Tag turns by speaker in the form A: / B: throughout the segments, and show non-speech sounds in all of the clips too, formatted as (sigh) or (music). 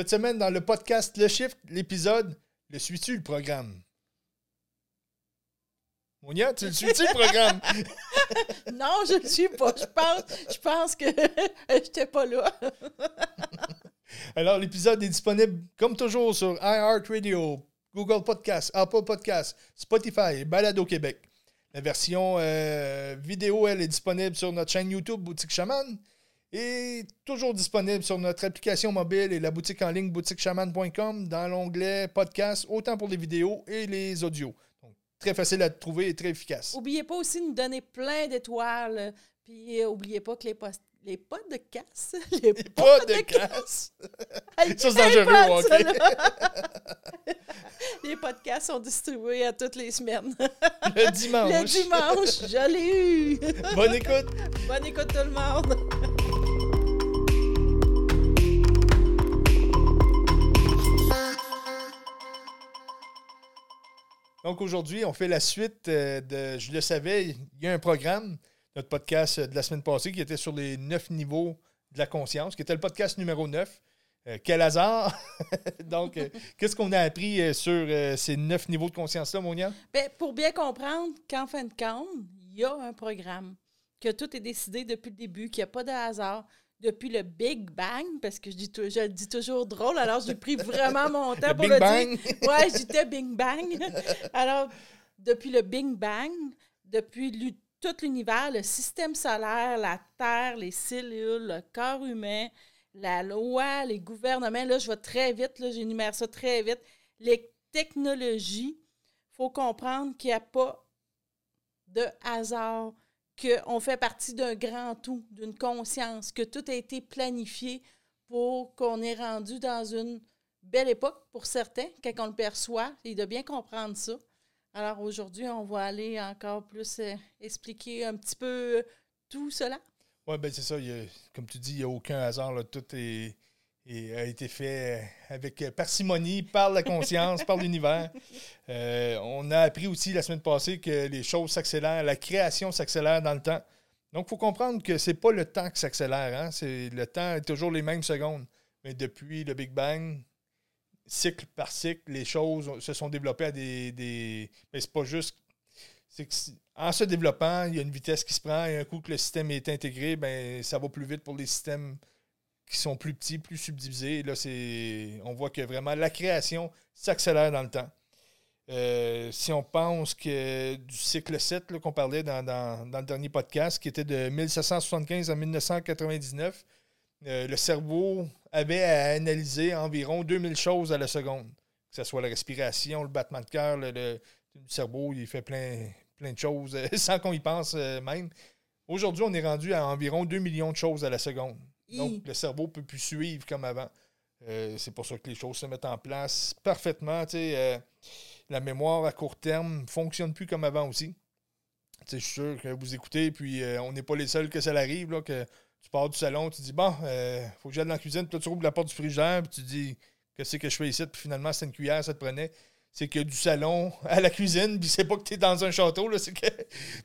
A: Cette semaine, dans le podcast Le Shift, l'épisode Le suis-tu le programme? Monia, tu le suis-tu le programme? (laughs)
B: non, je ne le suis pas. Je pense, je pense que (laughs) je n'étais pas là. (laughs)
A: Alors, l'épisode est disponible, comme toujours, sur iHeartRadio, Google Podcasts, Apple Podcasts, Spotify et Balado Québec. La version euh, vidéo, elle est disponible sur notre chaîne YouTube Boutique Chaman et toujours disponible sur notre application mobile et la boutique en ligne boutiquechaman.com dans l'onglet podcast, autant pour les vidéos et les audios. Donc, très facile à trouver et très efficace.
B: N'oubliez pas aussi de nous donner plein d'étoiles. Puis, n'oubliez euh, pas que les, posts les potes de casse. (laughs)
A: Les, potes de, casse. (laughs) ça, c'est dangereux, OK? (laughs)
B: les podcasts sont distribués à toutes les semaines.
A: Le dimanche.
B: Le dimanche, je l'ai eu.
A: Bonne écoute.
B: Bonne écoute, tout le monde.
A: Donc aujourd'hui, on fait la suite euh, de Je le savais, il y a un programme notre podcast de la semaine passée qui était sur les neuf niveaux de la conscience, qui était le podcast numéro 9. Euh, quel hasard! (laughs) Donc, euh, (laughs) qu'est-ce qu'on a appris euh, sur ces neuf niveaux de conscience-là, Monia?
B: Bien, pour bien comprendre qu'en fin de compte, il y a un programme, que tout est décidé depuis le début, qu'il n'y a pas de hasard, depuis le Big Bang, parce que je, dis je le dis toujours drôle, alors j'ai pris vraiment mon temps pour
A: Big
B: le
A: Bang?
B: dire. (laughs) Ouais, j'étais Big Bang. (laughs) Alors, depuis le Big Bang, depuis tout l'univers, le système solaire, la Terre, les cellules, le corps humain, la loi, les gouvernements. Là, je vais très vite, là, j'énumère ça très vite. Les technologies, il faut comprendre qu'il n'y a pas de hasard, qu'on fait partie d'un grand tout, d'une conscience, que tout a été planifié pour qu'on ait rendu dans une belle époque pour certains, quand on le perçoit, et de bien comprendre ça. Alors aujourd'hui, on va aller encore plus euh, expliquer un petit peu tout cela.
A: Oui, ben c'est ça. comme tu dis, il n'y a aucun hasard. Tout est, a été fait euh, avec parcimonie, par la conscience, par l'univers. on a appris aussi la semaine passée que les choses s'accélèrent, la création s'accélère dans le temps. Donc, il faut comprendre que ce n'est pas le temps qui s'accélère. Hein? Le temps est toujours les mêmes secondes. Mais depuis le Big Bang, cycle par cycle, les choses se sont développées à des. des... Mais c'est pas juste. C'est que en se développant, il y a une vitesse qui se prend et un coup que le système est intégré, ben ça va plus vite pour les systèmes qui sont plus petits, plus subdivisés. là, c'est. On voit que vraiment la création s'accélère dans le temps. Euh, si on pense que du cycle 7 qu'on parlait dans, dans, le dernier podcast, qui était de 1775 à 1999, euh, le cerveau avait à analyser environ 2000 choses à la seconde. Que ce soit la respiration, le battement de cœur, le, cerveau, il fait plein, plein de choses (laughs) sans qu'on y pense euh, même. Aujourd'hui, on est rendu à environ 2 millions de choses à la seconde. Donc, le cerveau ne peut plus suivre comme avant. Euh, c'est pour ça que les choses se mettent en place parfaitement. la mémoire à court terme ne fonctionne plus comme avant aussi. je suis sûr que vous écoutez, puis on n'est pas les seuls que ça arrive, là, que tu pars du salon, tu dis bon, euh, faut que j'aille dans la cuisine, puis là, tu rouvres la porte du frigidaire, puis tu dis qu'est-ce que je fais ici, puis finalement, c'est une cuillère, ça te prenait. C'est que du salon à la cuisine, puis c'est pas que tu es dans un château, c'est que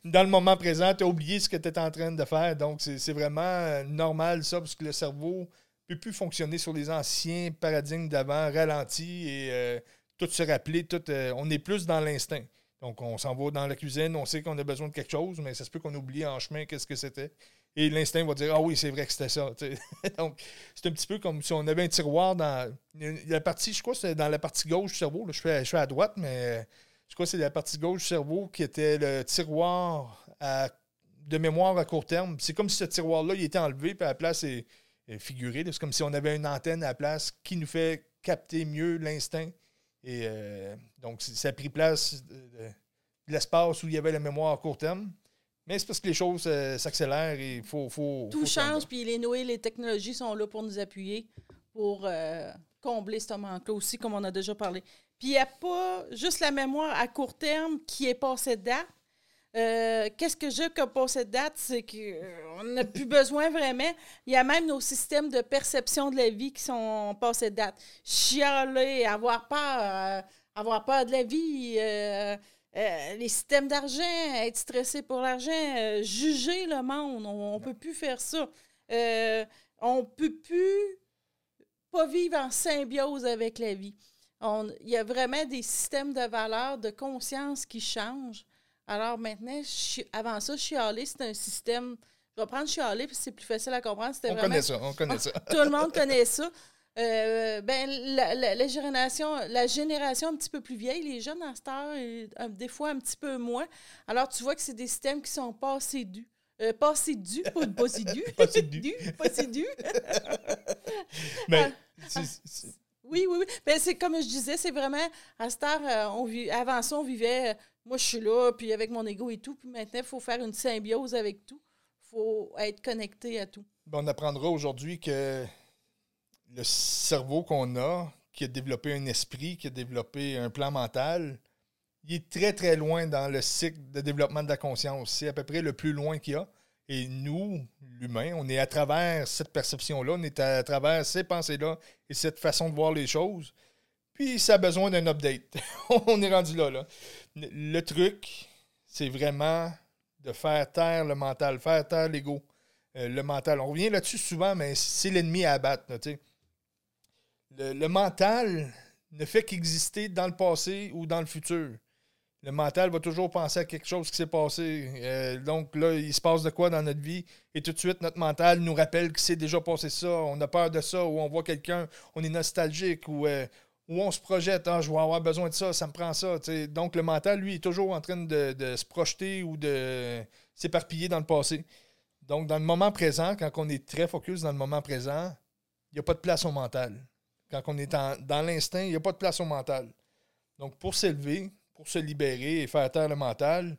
A: dans le moment présent, tu as oublié ce que tu étais en train de faire. Donc, c'est vraiment euh, normal, ça, parce que le cerveau ne peut plus fonctionner sur les anciens paradigmes d'avant, ralenti et euh, tout se rappeler, tout, on est plus dans l'instinct. Donc, on s'en va dans la cuisine, on sait qu'on a besoin de quelque chose, mais ça se peut qu'on oublie en chemin qu'est-ce que c'était. Et l'instinct va dire Ah oui, c'est vrai que c'était ça. (laughs) Donc, c'est un petit peu comme si on avait un tiroir dans la partie, je crois c'est dans la partie gauche du cerveau. je, fais, je suis à droite, mais je crois que c'est la partie gauche du cerveau qui était le tiroir de mémoire à court terme. C'est comme si ce tiroir-là, il était enlevé, puis à la place est, figuré. C'est comme si on avait une antenne à la place qui nous fait capter mieux l'instinct. Et euh, donc, ça a pris place de l'espace où il y avait la mémoire à court terme. Mais c'est parce que les choses euh, s'accélèrent et il faut, faut,
B: Tout change, puis les nouvelles les technologies sont là pour nous appuyer, pour euh, combler ce manque-là aussi, comme on a déjà parlé. Puis il n'y a pas juste la mémoire à court terme qui est passée de date. Euh, qu'est-ce que j'ai comme passé de date? C'est qu'on n'a plus besoin vraiment. Il y a même nos systèmes de perception de la vie qui sont passés de date. Chialer, avoir peur, avoir peur de la vie euh, les systèmes d'argent, être stressé pour l'argent, euh, juger le monde. On ne peut plus faire ça. Euh, on ne peut plus pas vivre en symbiose avec la vie. Il y a vraiment des systèmes de valeurs, de conscience qui changent. Alors maintenant, avant ça, chialer, c'est un système. Je vais prendre chialer parce que c'est plus facile à comprendre.
A: On connaît ça, on connaît (laughs) ça.
B: Tout le monde connaît ça. Euh, ben, la, génération, la génération un petit peu plus vieille, les jeunes à cette heure, des fois un petit peu moins. Alors, tu vois que c'est des systèmes qui sont passés dus. Euh, passés dus, pas, pas si dus. (laughs)
A: passés (laughs) dus.
B: pas si. (laughs)
A: Mais,
B: ah. oui, oui, oui. Ben, c'est comme je disais, c'est vraiment, à cette heure, euh, on vit, avant ça, on vivait, moi, je suis là, puis avec mon ego et tout, puis maintenant, il faut faire une symbiose avec tout. Il faut être connecté à tout.
A: Ben, on apprendra aujourd'hui que le cerveau qu'on a, qui a développé un esprit, qui a développé un plan mental, il est très, très loin dans le cycle de développement de la conscience. C'est à peu près le plus loin qu'il y a. Et nous, l'humain, on est à travers cette perception-là, on est à travers ces pensées-là et cette façon de voir les choses. Puis ça a besoin d'un update. (laughs) on est rendu là, là. Le truc, c'est vraiment de faire taire le mental, faire taire l'ego, euh, le mental. On revient là-dessus souvent, mais c'est l'ennemi à abattre. Le, mental ne fait qu'exister dans le passé ou dans le futur. Le mental va toujours penser à quelque chose qui s'est passé. Euh, donc là, il se passe de quoi dans notre vie? Et tout de suite, notre mental nous rappelle qu'il s'est déjà passé ça, on a peur de ça, ou on voit quelqu'un, on est nostalgique, ou, euh, on se projette, ah, je vais avoir besoin de ça, ça me prend ça. Donc le mental, lui, est toujours en train de, de se projeter ou de s'éparpiller dans le passé. Donc dans le moment présent, quand on est très focus dans le moment présent, il n'y a pas de place au mental. Quand on est dans l'instinct, il n'y a pas de place au mental. Donc, pour s'élever, pour se libérer et faire taire le mental,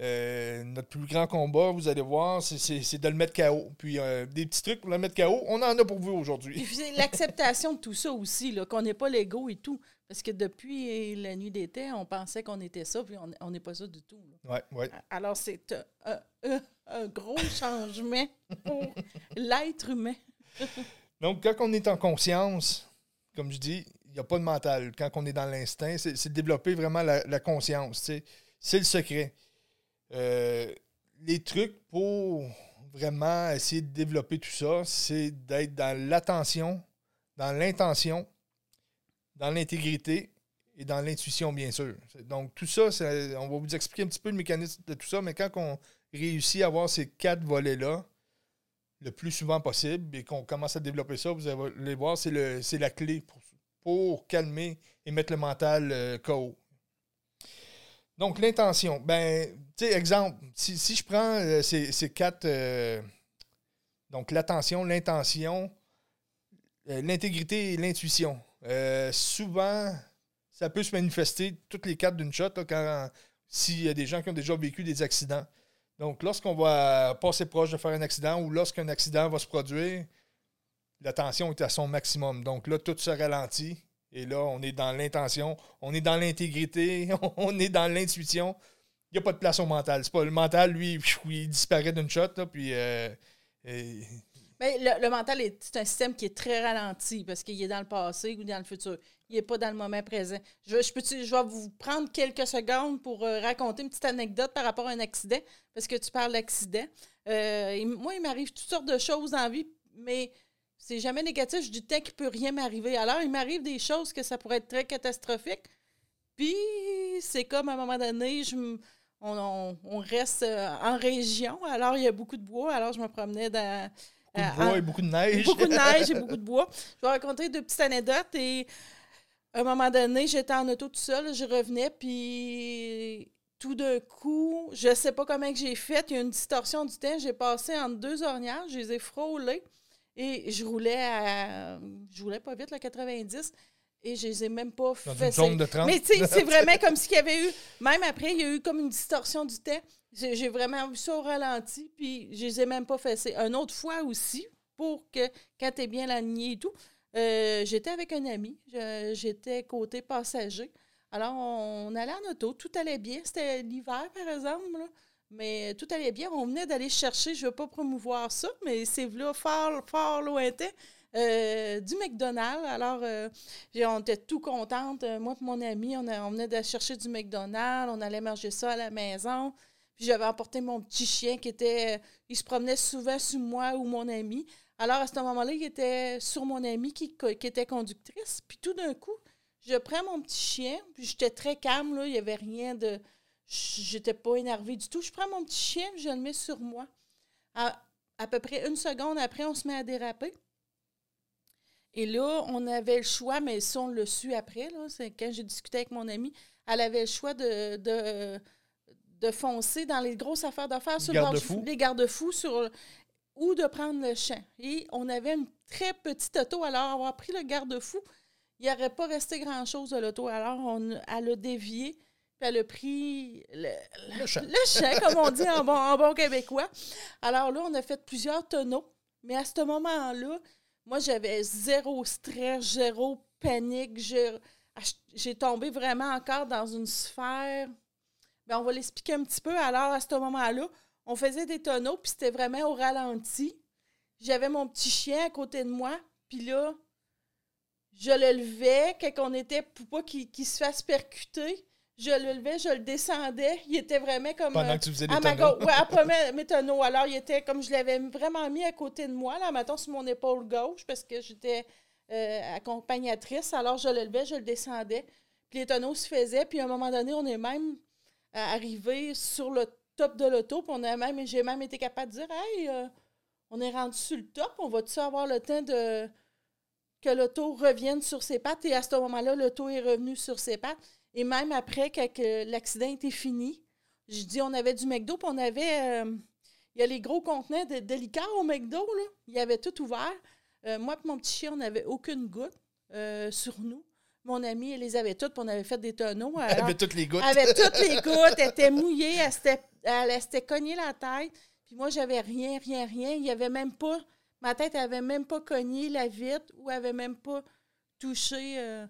A: euh, notre plus grand combat, vous allez voir, c'est de le mettre KO. Puis euh, des petits trucs pour le mettre KO, on en a pour vous aujourd'hui.
B: L'acceptation de tout ça aussi, qu'on n'est pas l'ego et tout. Parce que depuis la nuit d'été, on pensait qu'on était ça, puis on n'est pas ça du tout.
A: Oui, oui.
B: Alors, c'est un, gros changement pour l'être humain. (laughs)
A: Donc, quand on est en conscience, comme je dis, il n'y a pas de mental. Quand on est dans l'instinct, c'est développer vraiment la, conscience. C'est le secret. Euh, les trucs pour vraiment essayer de développer tout ça, c'est d'être dans l'attention, dans l'intention, dans l'intégrité et dans l'intuition, bien sûr. Donc, tout ça, on va vous expliquer un petit peu le mécanisme de tout ça, mais quand on réussit à avoir ces quatre volets-là, le plus souvent possible et qu'on commence à développer ça, vous allez voir, c'est la clé pour, pour, calmer et mettre le mental euh, KO. Donc, l'intention. Ben, tu sais, exemple, si, je prends euh, ces, quatre. Euh, donc, l'attention, l'intention, l'intégrité et l'intuition. souvent, ça peut se manifester toutes les quatre d'une shot s'il y a des gens qui ont déjà vécu des accidents. Donc, lorsqu'on va passer proche de faire un accident ou lorsqu'un accident va se produire, la tension est à son maximum. Donc là, tout se ralentit. Et là, on est dans l'intention, on est dans l'intégrité, (laughs) on est dans l'intuition. Il n'y a pas de place au mental. C'est pas le mental, lui, il disparaît d'une shot. puis, euh,
B: mais le, mental, c'est un système qui est très ralenti parce qu'il est dans le passé ou dans le futur. Il n'est pas dans le moment présent. Je, je, peux je vais vous prendre quelques secondes pour euh, raconter une petite anecdote par rapport à un accident, parce que tu parles d'accident. Euh, moi, il m'arrive toutes sortes de choses la vie, mais c'est jamais négatif. Je dis tant qu'il ne peut rien m'arriver. Alors, il m'arrive des choses que ça pourrait être très catastrophique. Puis, c'est comme à un moment donné, je on, on, reste euh, en région. Alors, il y a beaucoup de bois. Alors, je me promenais dans
A: Beaucoup de bois et beaucoup de neige.
B: Beaucoup de (laughs) neige et beaucoup de bois. Je vais raconter deux petites anecdotes. Et à un moment donné, j'étais en auto tout seul. Je revenais, puis tout d'un coup, je ne sais pas comment que j'ai fait. Il y a une distorsion du temps. J'ai passé entre deux ornières. Je les ai frôlées. Et je roulais à. Je roulais pas vite, la 90 et je les ai même pas fait. Mais tu sais, c'est (laughs) vraiment comme s'il y avait eu, même après, il y a eu comme une distorsion du temps. J'ai vraiment vu ça au ralenti, puis je les ai même pas fessés. Une autre fois aussi, pour que, quand tu es bien aligné et tout, euh, j'étais avec un ami, j'étais côté passager. Alors, on allait en auto, tout allait bien. C'était l'hiver, par exemple, mais tout allait bien. On venait d'aller chercher, je ne veux pas promouvoir ça, mais c'est là fort, fort lointain. Euh, du McDonald's. Alors, euh, on était tout contente. Moi et mon ami, on, on venait de chercher du McDonald's. On allait manger ça à la maison. Puis j'avais apporté mon petit chien qui était. Il se promenait souvent sous moi ou mon ami. Alors, à ce moment-là, il était sur mon amie qui, qui était conductrice. Puis tout d'un coup, je prends mon petit chien, puis j'étais très calme, là, il n'y avait rien de... J'étais pas énervée du tout. Je prends mon petit chien, je le mets sur moi. À, à peu près une seconde après, on se met à déraper. Et là, on avait le choix, mais ça, on le su après. C'est quand j'ai discuté avec mon amie, elle avait le choix de, de, de foncer dans les grosses affaires d'affaires sur
A: garde
B: le les garde-fous sur ou de prendre le champ. Et on avait une très petite auto, alors avoir pris le garde-fou, il aurait pas resté grand-chose de l'auto. Alors, on, elle a dévié, puis elle a pris le,
A: Le champ.
B: le champ, comme on dit en bon, en bon québécois. Alors là, on a fait plusieurs tonneaux. Mais à ce moment-là, moi, j'avais zéro stress, zéro panique. J'ai tombé vraiment encore dans une sphère. Bien, on va l'expliquer un petit peu. Alors, à ce moment-là, on faisait des tonneaux, puis c'était vraiment au ralenti. J'avais mon petit chien à côté de moi, puis là, je le levais quand on était pour pas qu'il se fasse percuter. Je le levais, je le descendais. Il était vraiment comme.
A: Pendant
B: euh,
A: que tu faisais des
B: à ma
A: tonneaux.
B: Ouais, après (laughs) mes, mes tonneaux. Alors, il était comme je l'avais vraiment mis à côté de moi, là, mettons, sur mon épaule gauche, parce que j'étais euh, accompagnatrice. Alors, je le levais, je le descendais. Puis les tonneaux se faisaient. Puis à un moment donné, on est même arrivé sur le top de l'auto. On a même, j'ai même été capable de dire Hey, euh, on est rendu sur le top. On va-tu avoir le temps de que l'auto revienne sur ses pattes? Et à ce moment-là, l'auto est revenu sur ses pattes. Et même après, quand l'accident était fini, je dis on avait du McDo, puis on avait. euh, il y a les gros contenants de, liqueur au McDo, là. Il y avait tout ouvert. Euh, moi et mon petit chien, on n'avait aucune goutte sur nous. Mon amie, elle les avait toutes, puis on avait fait des tonneaux.
A: Elle
B: Alors,
A: avait toutes les gouttes.
B: elle avait toutes les gouttes, elle était mouillée, elle s'était, elle, s'était cognée la tête. Puis moi, j'avais rien, rien, rien. Il y avait même pas, ma tête avait même pas cogné la vitre ou avait même pas touché. euh.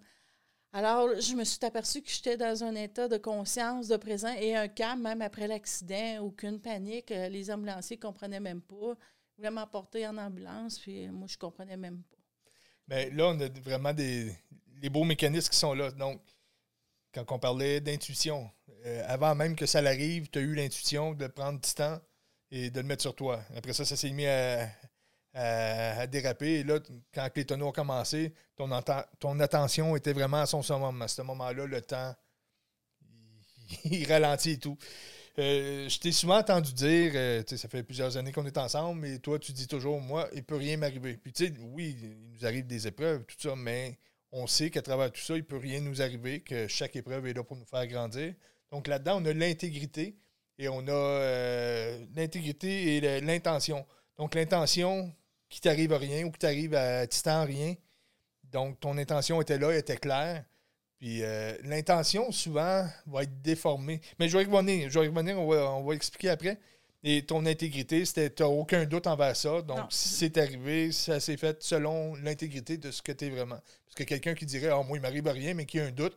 B: Alors, je me suis aperçue que j'étais dans un état de conscience, de présent et un calme, même après l'accident, aucune panique. Euh, Les ambulanciers ne comprenaient même pas. Ils voulaient m'emporter en ambulance, puis moi, je comprenais même pas.
A: Mais là, on a vraiment des les beaux mécanismes qui sont là. Donc, quand on parlait d'intuition, euh, avant même que ça l'arrive, tu as eu l'intuition de prendre du temps et de le mettre sur toi. Après ça, ça s'est mis à, à- déraper. Et là, quand les tonneaux ont commencé, ton, ton attention était vraiment à son summum. À ce moment-là, le temps, il, (laughs) ralentit et tout. Euh, je t'ai souvent entendu dire, euh, ça fait plusieurs années qu'on est ensemble, mais toi, tu dis toujours, moi, il peut rien m'arriver. Puis, tu sais, oui, il nous arrive des épreuves, tout ça, mais on sait qu'à travers tout ça, il peut rien nous arriver, que chaque épreuve est là pour nous faire grandir. Donc, là-dedans, on a l'intégrité et on a euh, l'intégrité et l'intention. Donc, l'intention, qu'il t'arrive à rien ou que t'arrive à Titan rien. Donc, ton intention était là, elle était claire. Puis euh, l'intention, souvent, va être déformée. Mais je vais revenir. Je vais revenir, on va, on va expliquer après. Et ton intégrité, c'était tu n'as aucun doute envers ça. Donc,
B: Non.
A: si c'est arrivé, ça s'est fait selon l'intégrité de ce que tu es vraiment. Que quelqu'un qui dirait Ah, moi, il m'arrive à rien, mais qui a un doute,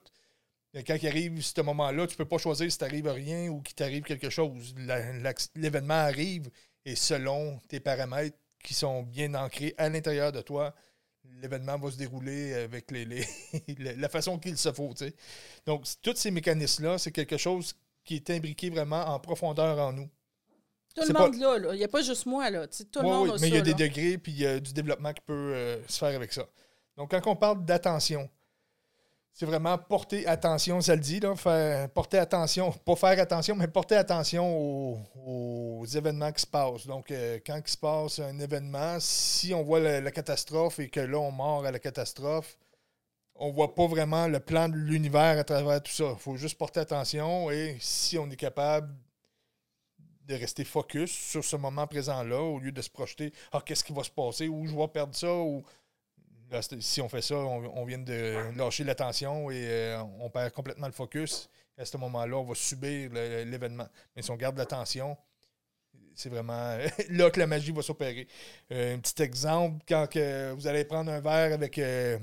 A: euh, quand il arrive ce moment-là, tu peux pas choisir si t'arrive à rien ou qu'il t'arrive quelque chose. L'événement arrive et selon tes paramètres qui sont bien ancrés à l'intérieur de toi, l'événement va se dérouler avec les, les- (laughs) la- façon qu'il se faut. Donc, tous ces mécanismes-là, c'est quelque chose qui est imbriqué vraiment en profondeur en nous.
B: Tout le
A: pas-
B: monde là, là. Il n'y a pas juste moi, là. Tout le monde
A: oui,
B: a
A: mais il y a des degrés puis il y a du développement qui peut euh, se faire avec ça. Donc, quand on parle d'attention, c'est vraiment porter attention, ça le dit, là, porter attention, pas faire attention, mais porter attention aux, événements qui se passent. Donc, euh, quand il se passe un événement, si on voit la, catastrophe et que là, on mord à la catastrophe, on voit pas vraiment le plan de l'univers à travers tout ça. Il faut juste porter attention et si on est capable de rester focus sur ce moment présent-là au lieu de se projeter Ah, qu'est-ce qui va se passer? Ou je vais perdre ça ou Si on fait ça, on, vient de lâcher l'attention et euh, on perd complètement le focus. À ce moment-là, on va subir l'événement. Mais si on garde l'attention, c'est vraiment (laughs) là que la magie va s'opérer. Euh, un petit exemple, quand que vous allez prendre un verre avec euh,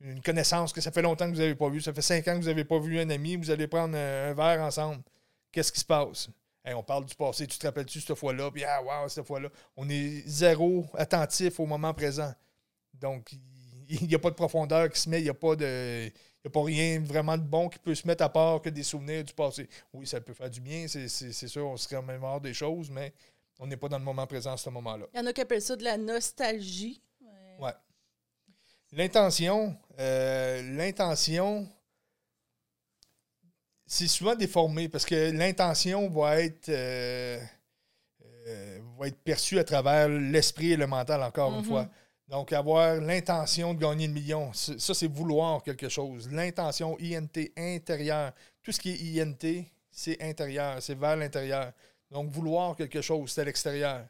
A: une connaissance que ça fait longtemps que vous n'avez pas vu, ça fait cinq ans que vous n'avez pas vu un ami, vous allez prendre un, verre ensemble. Qu'est-ce qui se passe? On parle du passé, tu te rappelles-tu cette fois-là? Puis, ah, wow, cette fois-là. On est zéro attentif au moment présent. Donc, il n'y a pas de profondeur qui se met, il n'y a pas de. Il n'y a pas rien vraiment de bon qui peut se mettre à part que des souvenirs du passé. Oui, ça peut faire du bien, c'est sûr, on se remémore des choses, mais On n'est pas dans le moment présent à ce moment-là.
B: Il y en a qui appellent ça de la nostalgie.
A: Ouais. L'intention, euh, l'intention, c'est souvent déformé parce que l'intention va être, euh, euh, va être perçue à travers l'esprit et le mental, encore une
B: Mhm.
A: fois. Donc, avoir l'intention de gagner le million, ça, c'est vouloir quelque chose. L'intention INT intérieur, tout ce qui est INT, c'est intérieur, c'est vers l'intérieur. Donc, vouloir quelque chose, c'est à l'extérieur.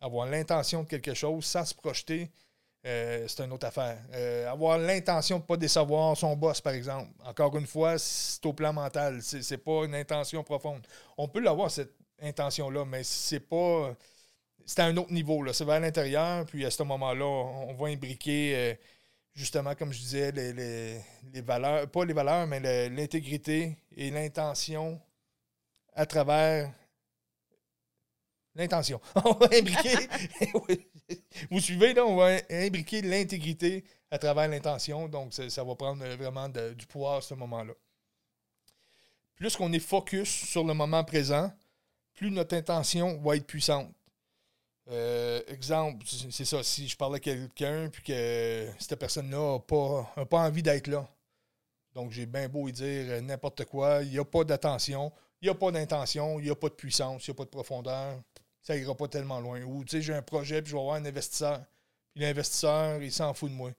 A: Avoir l'intention de quelque chose sans se projeter, euh, c'est une autre affaire. Euh, avoir l'intention de ne pas décevoir son boss, par exemple. Encore une fois, c'est au plan mental. C'est c'est pas une intention profonde. On peut l'avoir, cette intention-là, mais c'est pas. C'est à un autre niveau. là. C'est vers l'intérieur. Puis à ce moment-là, on va imbriquer, euh, justement, comme je disais, les, les- valeurs. Pas les valeurs, mais l'intégrité et l'intention à travers. L'intention. (laughs) On va imbriquer. (laughs) Vous suivez, là, on va imbriquer l'intégrité à travers l'intention. Donc, ça, va prendre vraiment du pouvoir à ce moment-là. Plus qu'on est focus sur le moment présent, plus notre intention va être puissante. Euh, exemple, c'est ça, si je parlais à quelqu'un puis que cette personne-là n'a pas, a pas envie d'être là. Donc, j'ai bien beau lui dire n'importe quoi, il n'y a pas d'attention, il n'y a pas d'intention, il n'y a pas de puissance, il n'y a pas de profondeur, ça ira pas tellement loin. Ou, tu sais, j'ai un projet puis je vais avoir un investisseur. Puis l'investisseur, il s'en fout de moi.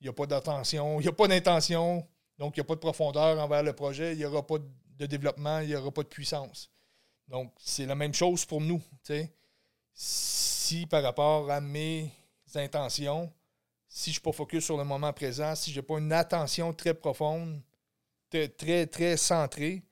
A: Il n'y a pas d'attention, il n'y a pas d'intention, donc il n'y a pas de profondeur envers le projet, il n'y aura pas de développement, il n'y aura pas de puissance. Donc, c'est la même chose pour nous. tu sais. Si par rapport à mes intentions, si je ne suis pas focus sur le moment présent, si je n'ai pas une attention très profonde, très, très, très centrée,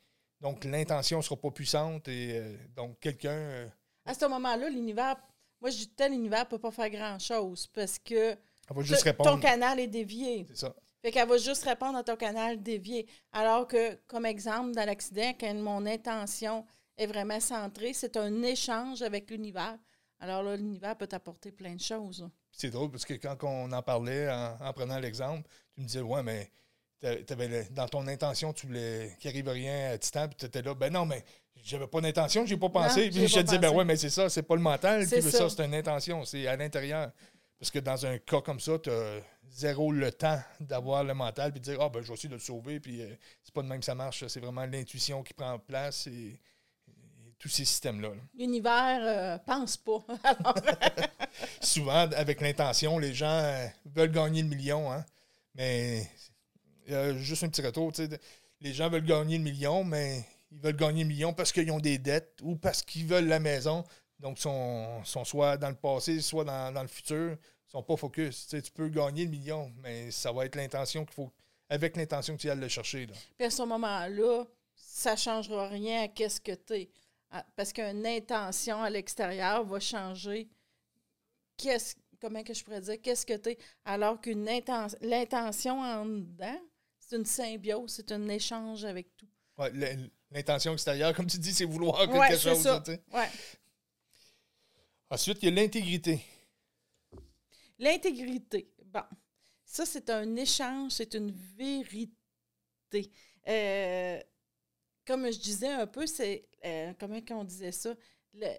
A: donc l'intention ne sera pas puissante et euh, donc quelqu'un. euh,
B: À ce moment-là, l'univers, moi je dis tel l'univers ne peut pas faire grand-chose parce que
A: elle va juste
B: te-
A: répondre.
B: ton canal est dévié.
A: C'est ça.
B: Fait qu'elle va juste répondre à ton canal dévié. Alors que, comme exemple, dans l'accident, quand mon intention est vraiment centrée, c'est un échange avec l'univers. Alors là, l'univers peut t'apporter plein de choses.
A: C'est drôle parce que quand on en parlait en, en prenant l'exemple, tu me disais, ouais, mais t'avais le- dans ton intention, tu voulais qu'il arrive rien à Titan, puis tu étais là, ben non, mais j'avais pas d'intention, j'ai pas pensé. Puis je te disais, ben ouais, mais c'est ça, c'est pas le mental qui veut
B: ça.
A: ça, c'est une intention, c'est à l'intérieur. Parce que dans un cas comme ça, tu as zéro le temps d'avoir le mental, puis de dire, ah, ben je vais essayer de le sauver, puis euh, c'est pas de même que ça marche, c'est vraiment l'intuition qui prend place et tous ces systèmes-là. là.
B: L'univers euh, pense pas. (laughs) (laughs)
A: Souvent, avec l'intention, les gens euh, veulent gagner le million, hein, mais euh, juste un petit retour, de- les gens veulent gagner le million, mais ils veulent gagner le million parce qu'ils ont des dettes ou parce qu'ils veulent la maison. Donc, ils sont, sont soit dans le passé, soit dans, dans le futur. Ils sont pas focus. Tu peux gagner le million, mais ça va être l'intention qu'il faut. Avec l'intention que tu ailles le chercher. Là.
B: Puis à ce moment-là, ça ne changera rien à qu'est-ce que tu es. Parce qu'une intention à l'extérieur va changer qu'est-ce comment que je pourrais dire qu'est-ce que tu es alors qu'une intention l'intention en dedans, c'est une symbiose, c'est un échange avec tout.
A: Ouais, l'intention extérieure, comme tu dis, c'est vouloir quelque
B: Ouais,
A: chose.
B: ça. Ouais.
A: Ensuite, il y a l'intégrité.
B: L'intégrité. Bon, ça, c'est un échange, c'est une vérité. Euh, comme je disais un peu, c'est. euh, comment qu'on disait ça? Euh,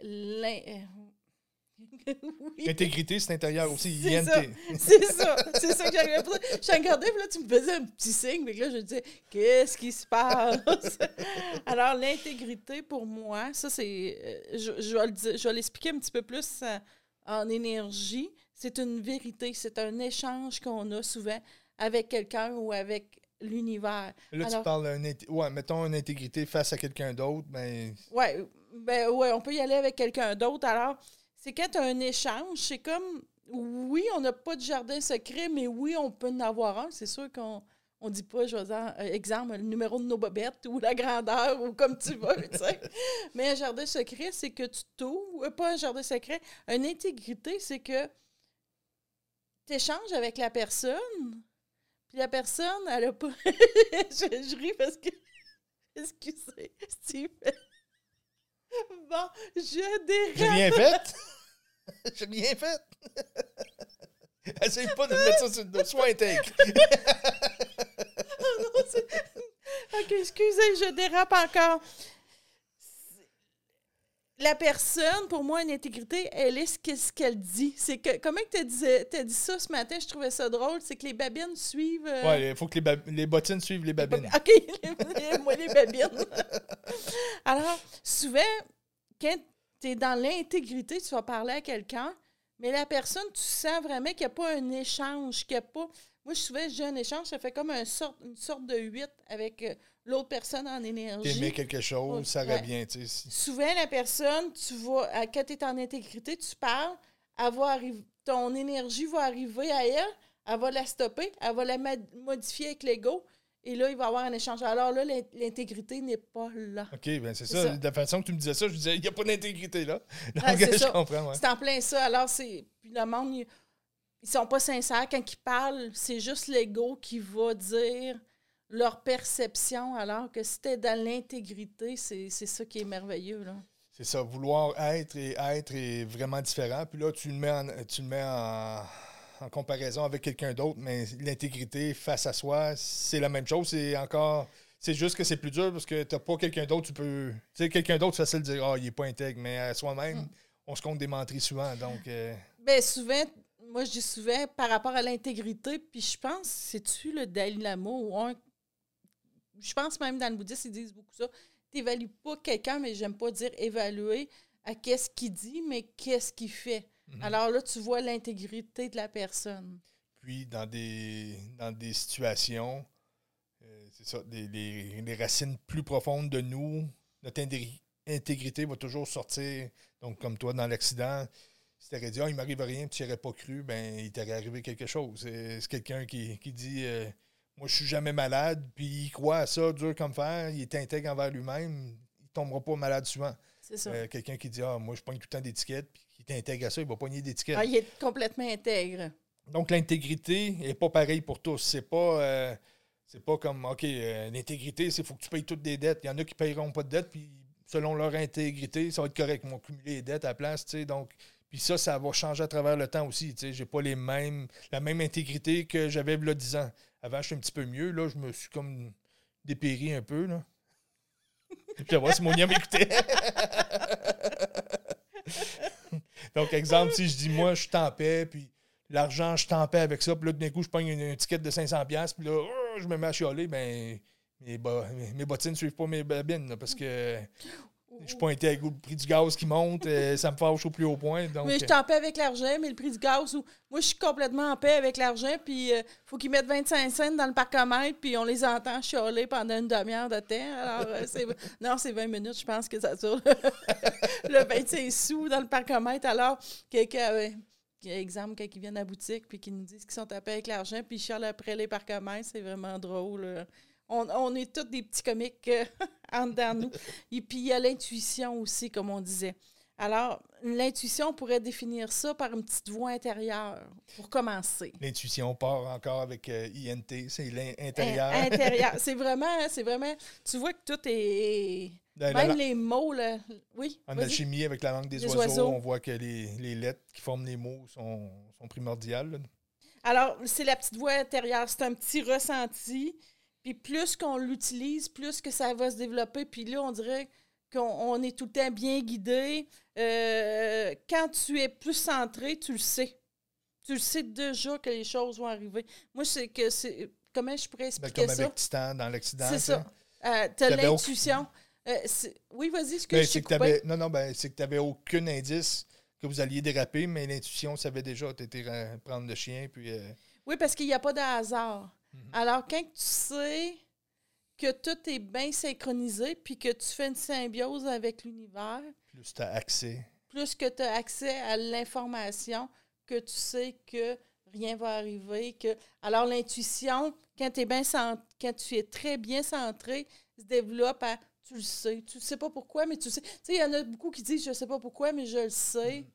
B: (laughs) oui.
A: L'intégrité, c'est intérieur aussi.
B: C'est ça. C'est ça. C'est ça que j'arrivais à. Je regardée, puis là, tu me faisais un petit signe. Puis là, je disais, qu'est-ce qui se passe? (laughs) Alors, l'intégrité, pour moi, ça, c'est. euh, Je, je vais je l'expliquer un petit peu plus euh, en énergie. C'est une vérité. C'est un échange qu'on a souvent avec quelqu'un ou avec l'univers.
A: Là,
B: Alors-
A: tu parles d'un ouais, mettons une intégrité face à quelqu'un d'autre, ben
B: Ouais, ben ouais, on peut y aller avec quelqu'un d'autre. Alors, c'est quand tu as un échange, c'est comme oui, on n'a pas de jardin secret, mais oui, on peut en avoir un. C'est sûr qu'on on dit pas, je vais dire, euh, exemple, le numéro de nos bobettes ou la grandeur ou comme tu veux, tu sais. (laughs) Mais un jardin secret, c'est que tu t'ouvres, euh, pas un jardin secret, une intégrité, c'est que tu échanges avec la personne, puis la personne, elle a pas. (laughs) je, je ris parce que. (laughs) Excusez, Steve. Bon, je
A: j'ai
B: dérape.
A: rien fait. (laughs) j'ai rien fait. Essaye pas de mettre ça sur le. Sois intègre.
B: Non, c'est- ok, excusez, je dérape encore. La personne, pour moi, une intégrité, elle est ce qu'elle dit. C'est que comment tu as dit, dit ça ce matin, je trouvais ça drôle, c'est que les babines suivent. Euh,
A: oui, il faut que les, les, bottines suivent les babines. (laughs)
B: OK, moi les babines. (laughs) Alors, souvent, quand tu es dans l'intégrité, tu vas parler à quelqu'un, mais la personne, tu sens vraiment qu'il n'y a pas un échange, qu'il n'y a pas. Moi, je souvent, j'ai un échange, ça fait comme une sorte, une sorte de huit avec euh, l'autre personne en énergie.
A: T'aimais quelque chose, ça revient. Tu sais.
B: Souvent, la personne, tu vois, quand tu es en intégrité, tu parles, ton énergie va arriver à elle, elle va la stopper, elle va la modifier avec l'ego. Et là, il va y avoir un échange. Alors là, l'intégrité n'est pas là.
A: OK, bien c'est ça. De la façon que tu me disais ça, je disais, il n'y a pas d'intégrité là. Donc, (laughs) je comprends.
B: C'est en plein ça. Alors, c'est. Puis le monde, ils, ne sont pas sincères. Quand ils parlent, c'est juste l'ego qui va dire leur perception, alors que si tu dans l'intégrité, c'est ça qui est merveilleux. Là.
A: C'est ça, vouloir être et être est vraiment différent. Puis là, tu le mets en, tu le mets en, comparaison avec quelqu'un d'autre, mais l'intégrité face à soi, c'est la même chose. C'est encore. C'est juste que c'est plus dur parce que tu n'as pas quelqu'un d'autre, tu peux. Tu sais, quelqu'un d'autre, c'est facile de dire Ah, il n'est pas intègre, mais à soi-même, mm. on se compte des menteries souvent. Donc. Euh,
B: ben, souvent, moi, je dis souvent par rapport à l'intégrité, puis je pense, c'est-tu le Dalai Lama ou un je pense même dans le bouddhisme, ils disent beaucoup ça. Tu n'évalues pas quelqu'un, mais j'aime pas dire évaluer à qu'est-ce qu'il dit, mais qu'est-ce qu'il fait. Mhm. Alors là, tu vois l'intégrité de la personne.
A: Puis, dans des, dans des situations, euh, c'est ça, des, les, racines plus profondes de nous, notre intégrité va toujours sortir. Donc, comme toi, dans l'accident, si tu aurais dit, oh, il m'arrive rien, tu n'y pas cru, ben il t'aurait arrivé quelque chose. C'est quelqu'un qui, dit, euh, moi, je suis jamais malade, puis il croit à ça, dur comme fer, il est intègre envers lui-même, il tombera pas malade souvent.
B: C'est ça.
A: Euh, quelqu'un qui dit Ah, moi, je pogne tout le temps d'étiquettes, puis qui t'intègre à ça, il va pogner d'étiquettes.
B: Ah, il est complètement intègre.
A: Donc, l'intégrité n'est pas pareille pour tous. C'est pas. Euh, c'est pas comme, OK, euh, l'intégrité, c'est faut que tu payes toutes des dettes. Il y en a qui ne payeront pas de dettes, puis selon leur intégrité, ça va être correct. Ils vont cumuler les dettes à la place, tu sais. Donc, puis ça, ça va changer à travers le temps aussi. Tu sais, j'ai pas les mêmes, la même intégrité que j'avais il y a 10 ans. Avant, j'étais un petit peu mieux. Là, je me suis comme dépéri un peu. Là. (laughs) je vais voir si mon m'écoutait. (laughs) Donc, exemple, si je dis, moi, je suis en paix, puis l'argent, je suis en paix avec ça, puis là, d'un coup, je une, une ticket de 500$, puis là, oh, je me mets à chialer, ben, mes, mes bottines ne suivent pas mes babines, parce que je suis pas intègre. Le prix du gaz qui monte, euh, ça me fâche au plus haut point. Donc,
B: mais je suis en paix avec l'argent, mais le prix du gaz, moi, je suis complètement en paix avec l'argent, puis euh, faut qu'ils mettent 25 cents dans le parcomètre, puis on les entend chialer pendant une demi-heure de temps. Alors, euh, (laughs) non, c'est 20 minutes, je pense que ça dure (laughs) le 25 sous dans le parcomètre. Alors, quelqu'un exemple, quand ils viennent à la boutique, puis qu'ils nous disent qu'ils sont en paix avec l'argent, puis ils chialent après les parcomètres, c'est vraiment drôle on, est tous des petits comiques (laughs) en dedans nous. Et puis, il y a l'intuition aussi, comme on disait. Alors, l'intuition, on pourrait définir ça par une petite voix intérieure, pour commencer.
A: L'intuition part encore avec euh, INT, c'est l'intérieur.
B: intérieur. (laughs) C'est vraiment, c'est vraiment, tu vois que tout est... même les mots, là, oui.
A: En alchimie, avec la langue des, oiseaux, on voit que les, lettres qui forment les mots sont, primordiales.
B: Alors, c'est la petite voix intérieure, c'est un petit ressenti puis plus qu'on l'utilise, plus que ça va se développer. Puis là, on dirait qu'on est tout le temps bien guidé. Euh, quand tu es plus centré, tu le sais. Tu le sais déjà que les choses vont arriver. Moi, c'est que c'est. Comment je pourrais ben, expliquer
A: ça?
B: Comme
A: avec Titan dans l'accident.
B: C'est ça. Euh, tu as l'intuition. Euh, oui, vas-y, ce que ben, je
A: que Non, non, ben, c'est que tu n'avais aucun indice que vous alliez déraper, mais l'intuition savait déjà. Tu étais prendre le chien. Puis,
B: Oui, parce qu'il n'y a pas de hasard. Mhm. Alors, quand tu sais que tout est bien synchronisé, puis que tu fais une symbiose avec l'univers,
A: plus tu as accès.
B: Plus que tu as accès à l'information, que tu sais que rien va arriver. Que... Alors, l'intuition, quand, es bien quand tu es très bien centré, se développe à tu le sais. Tu ne sais pas pourquoi, mais tu sais. Tu sais, il y en a beaucoup qui disent je ne sais pas pourquoi, mais je le sais. Mhm.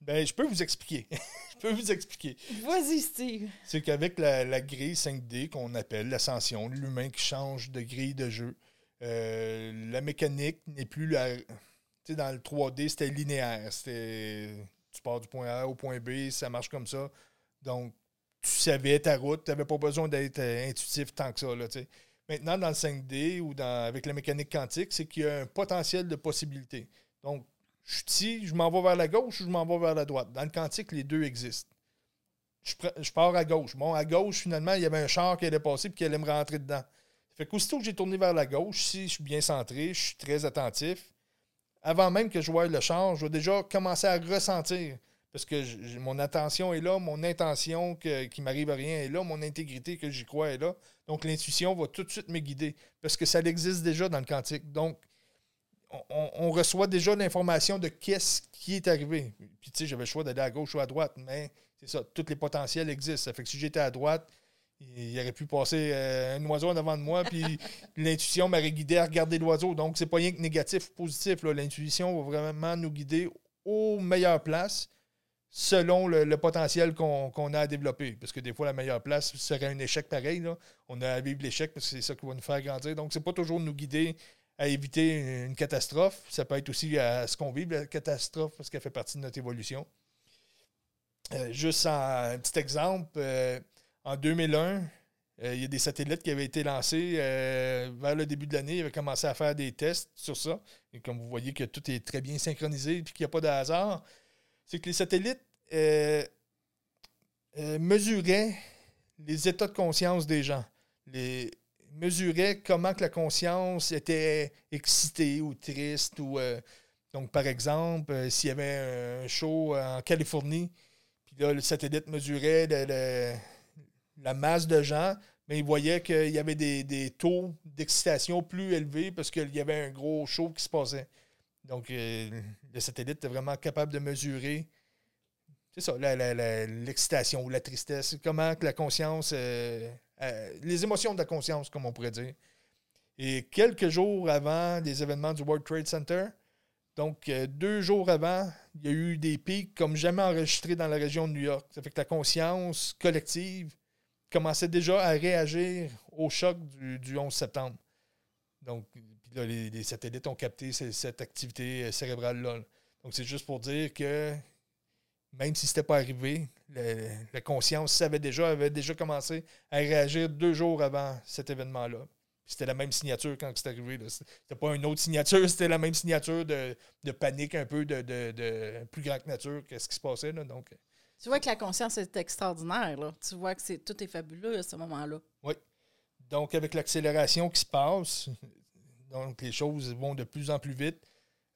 A: Ben, je peux vous expliquer. (laughs) je peux vous expliquer.
B: Vas-y, Steve.
A: C'est qu'avec la, grille 5D qu'on appelle l'ascension, l'humain qui change de grille de jeu, euh, la mécanique n'est plus la. Tu sais, dans le 3D, c'était linéaire. C'était. Tu pars du point A au point B, ça marche comme ça. Donc, tu savais ta route, tu n'avais pas besoin d'être euh, intuitif tant que ça. Là, Maintenant, dans le 5D ou dans, avec la mécanique quantique, c'est qu'il y a un potentiel de possibilités. Donc, Je suis ici, je m'en vais vers la gauche ou je m'en vais vers la droite? Dans le quantique, les deux existent. Je, pars à gauche. Bon, à gauche, finalement, il y avait un char qui allait passer et qui allait me rentrer dedans. Fait qu'aussitôt que j'ai tourné vers la gauche, si je suis bien centré, je suis très attentif, avant même que je voie le char, je vais déjà commencer à ressentir. Parce que mon attention est là, mon intention que, qui m'arrive à rien est là, mon intégrité que j'y crois est là. Donc l'intuition va tout de suite me guider. Parce que ça existe déjà dans le quantique. Donc, on, reçoit déjà l'information de qu'est-ce qui est arrivé. Puis tu sais, j'avais le choix d'aller à gauche ou à droite, mais c'est ça, tous les potentiels existent. Ça fait que si j'étais à droite, il aurait pu passer euh, un oiseau en avant de moi, puis (laughs) l'intuition m'aurait guidé à regarder l'oiseau. Donc, c'est pas rien que négatif ou positif. L'intuition va vraiment nous guider aux meilleures places selon le, potentiel qu'on a à développer. Parce que des fois, la meilleure place serait un échec pareil. On a à vivre l'échec parce que c'est ça qui va nous faire grandir. Donc, c'est pas toujours nous guider à éviter une catastrophe. Ça peut être aussi à ce qu'on vive, la catastrophe, parce qu'elle fait partie de notre évolution. Euh, juste un petit exemple. Euh, en 2001, euh, il y a des satellites qui avaient été lancés vers le début de l'année. Ils avaient commencé à faire des tests sur ça. Et comme vous voyez que tout est très bien synchronisé et qu'il n'y a pas de hasard, c'est que les satellites mesuraient les états de conscience des gens. Mesuraient comment que la conscience était excitée ou triste. ou Donc, par exemple, s'il y avait un show en Californie, puis là, le satellite mesurait la masse de gens, mais ils voyaient qu'il y avait des, taux d'excitation plus élevés parce qu'il y avait un gros show qui se passait. Donc, euh, le satellite était vraiment capable de mesurer, c'est ça, l'excitation ou la tristesse, comment que la conscience, euh, euh, les émotions de la conscience, comme on pourrait dire. Et quelques jours avant les événements du World Trade Center, donc deux jours avant, il y a eu des pics comme jamais enregistrés dans la région de New York. Ça fait que la conscience collective commençait déjà à réagir au choc du, 11 septembre. Donc, les, satellites ont capté cette activité euh, cérébrale-là. Donc, c'est juste pour dire que même si ce n'était pas arrivé, la conscience savait déjà, avait déjà commencé à réagir deux jours avant cet événement-là. C'était la même signature quand c'est arrivé. C'était pas une autre signature, (laughs) c'était la même signature de, panique un peu de, plus grande nature quest ce qui se passait. Là. Donc,
B: tu vois que la conscience est extraordinaire. Là. Tu vois que c'est tout est fabuleux à ce moment-là.
A: Oui. Donc, avec l'accélération qui se passe, (laughs) donc les choses vont de plus en plus vite.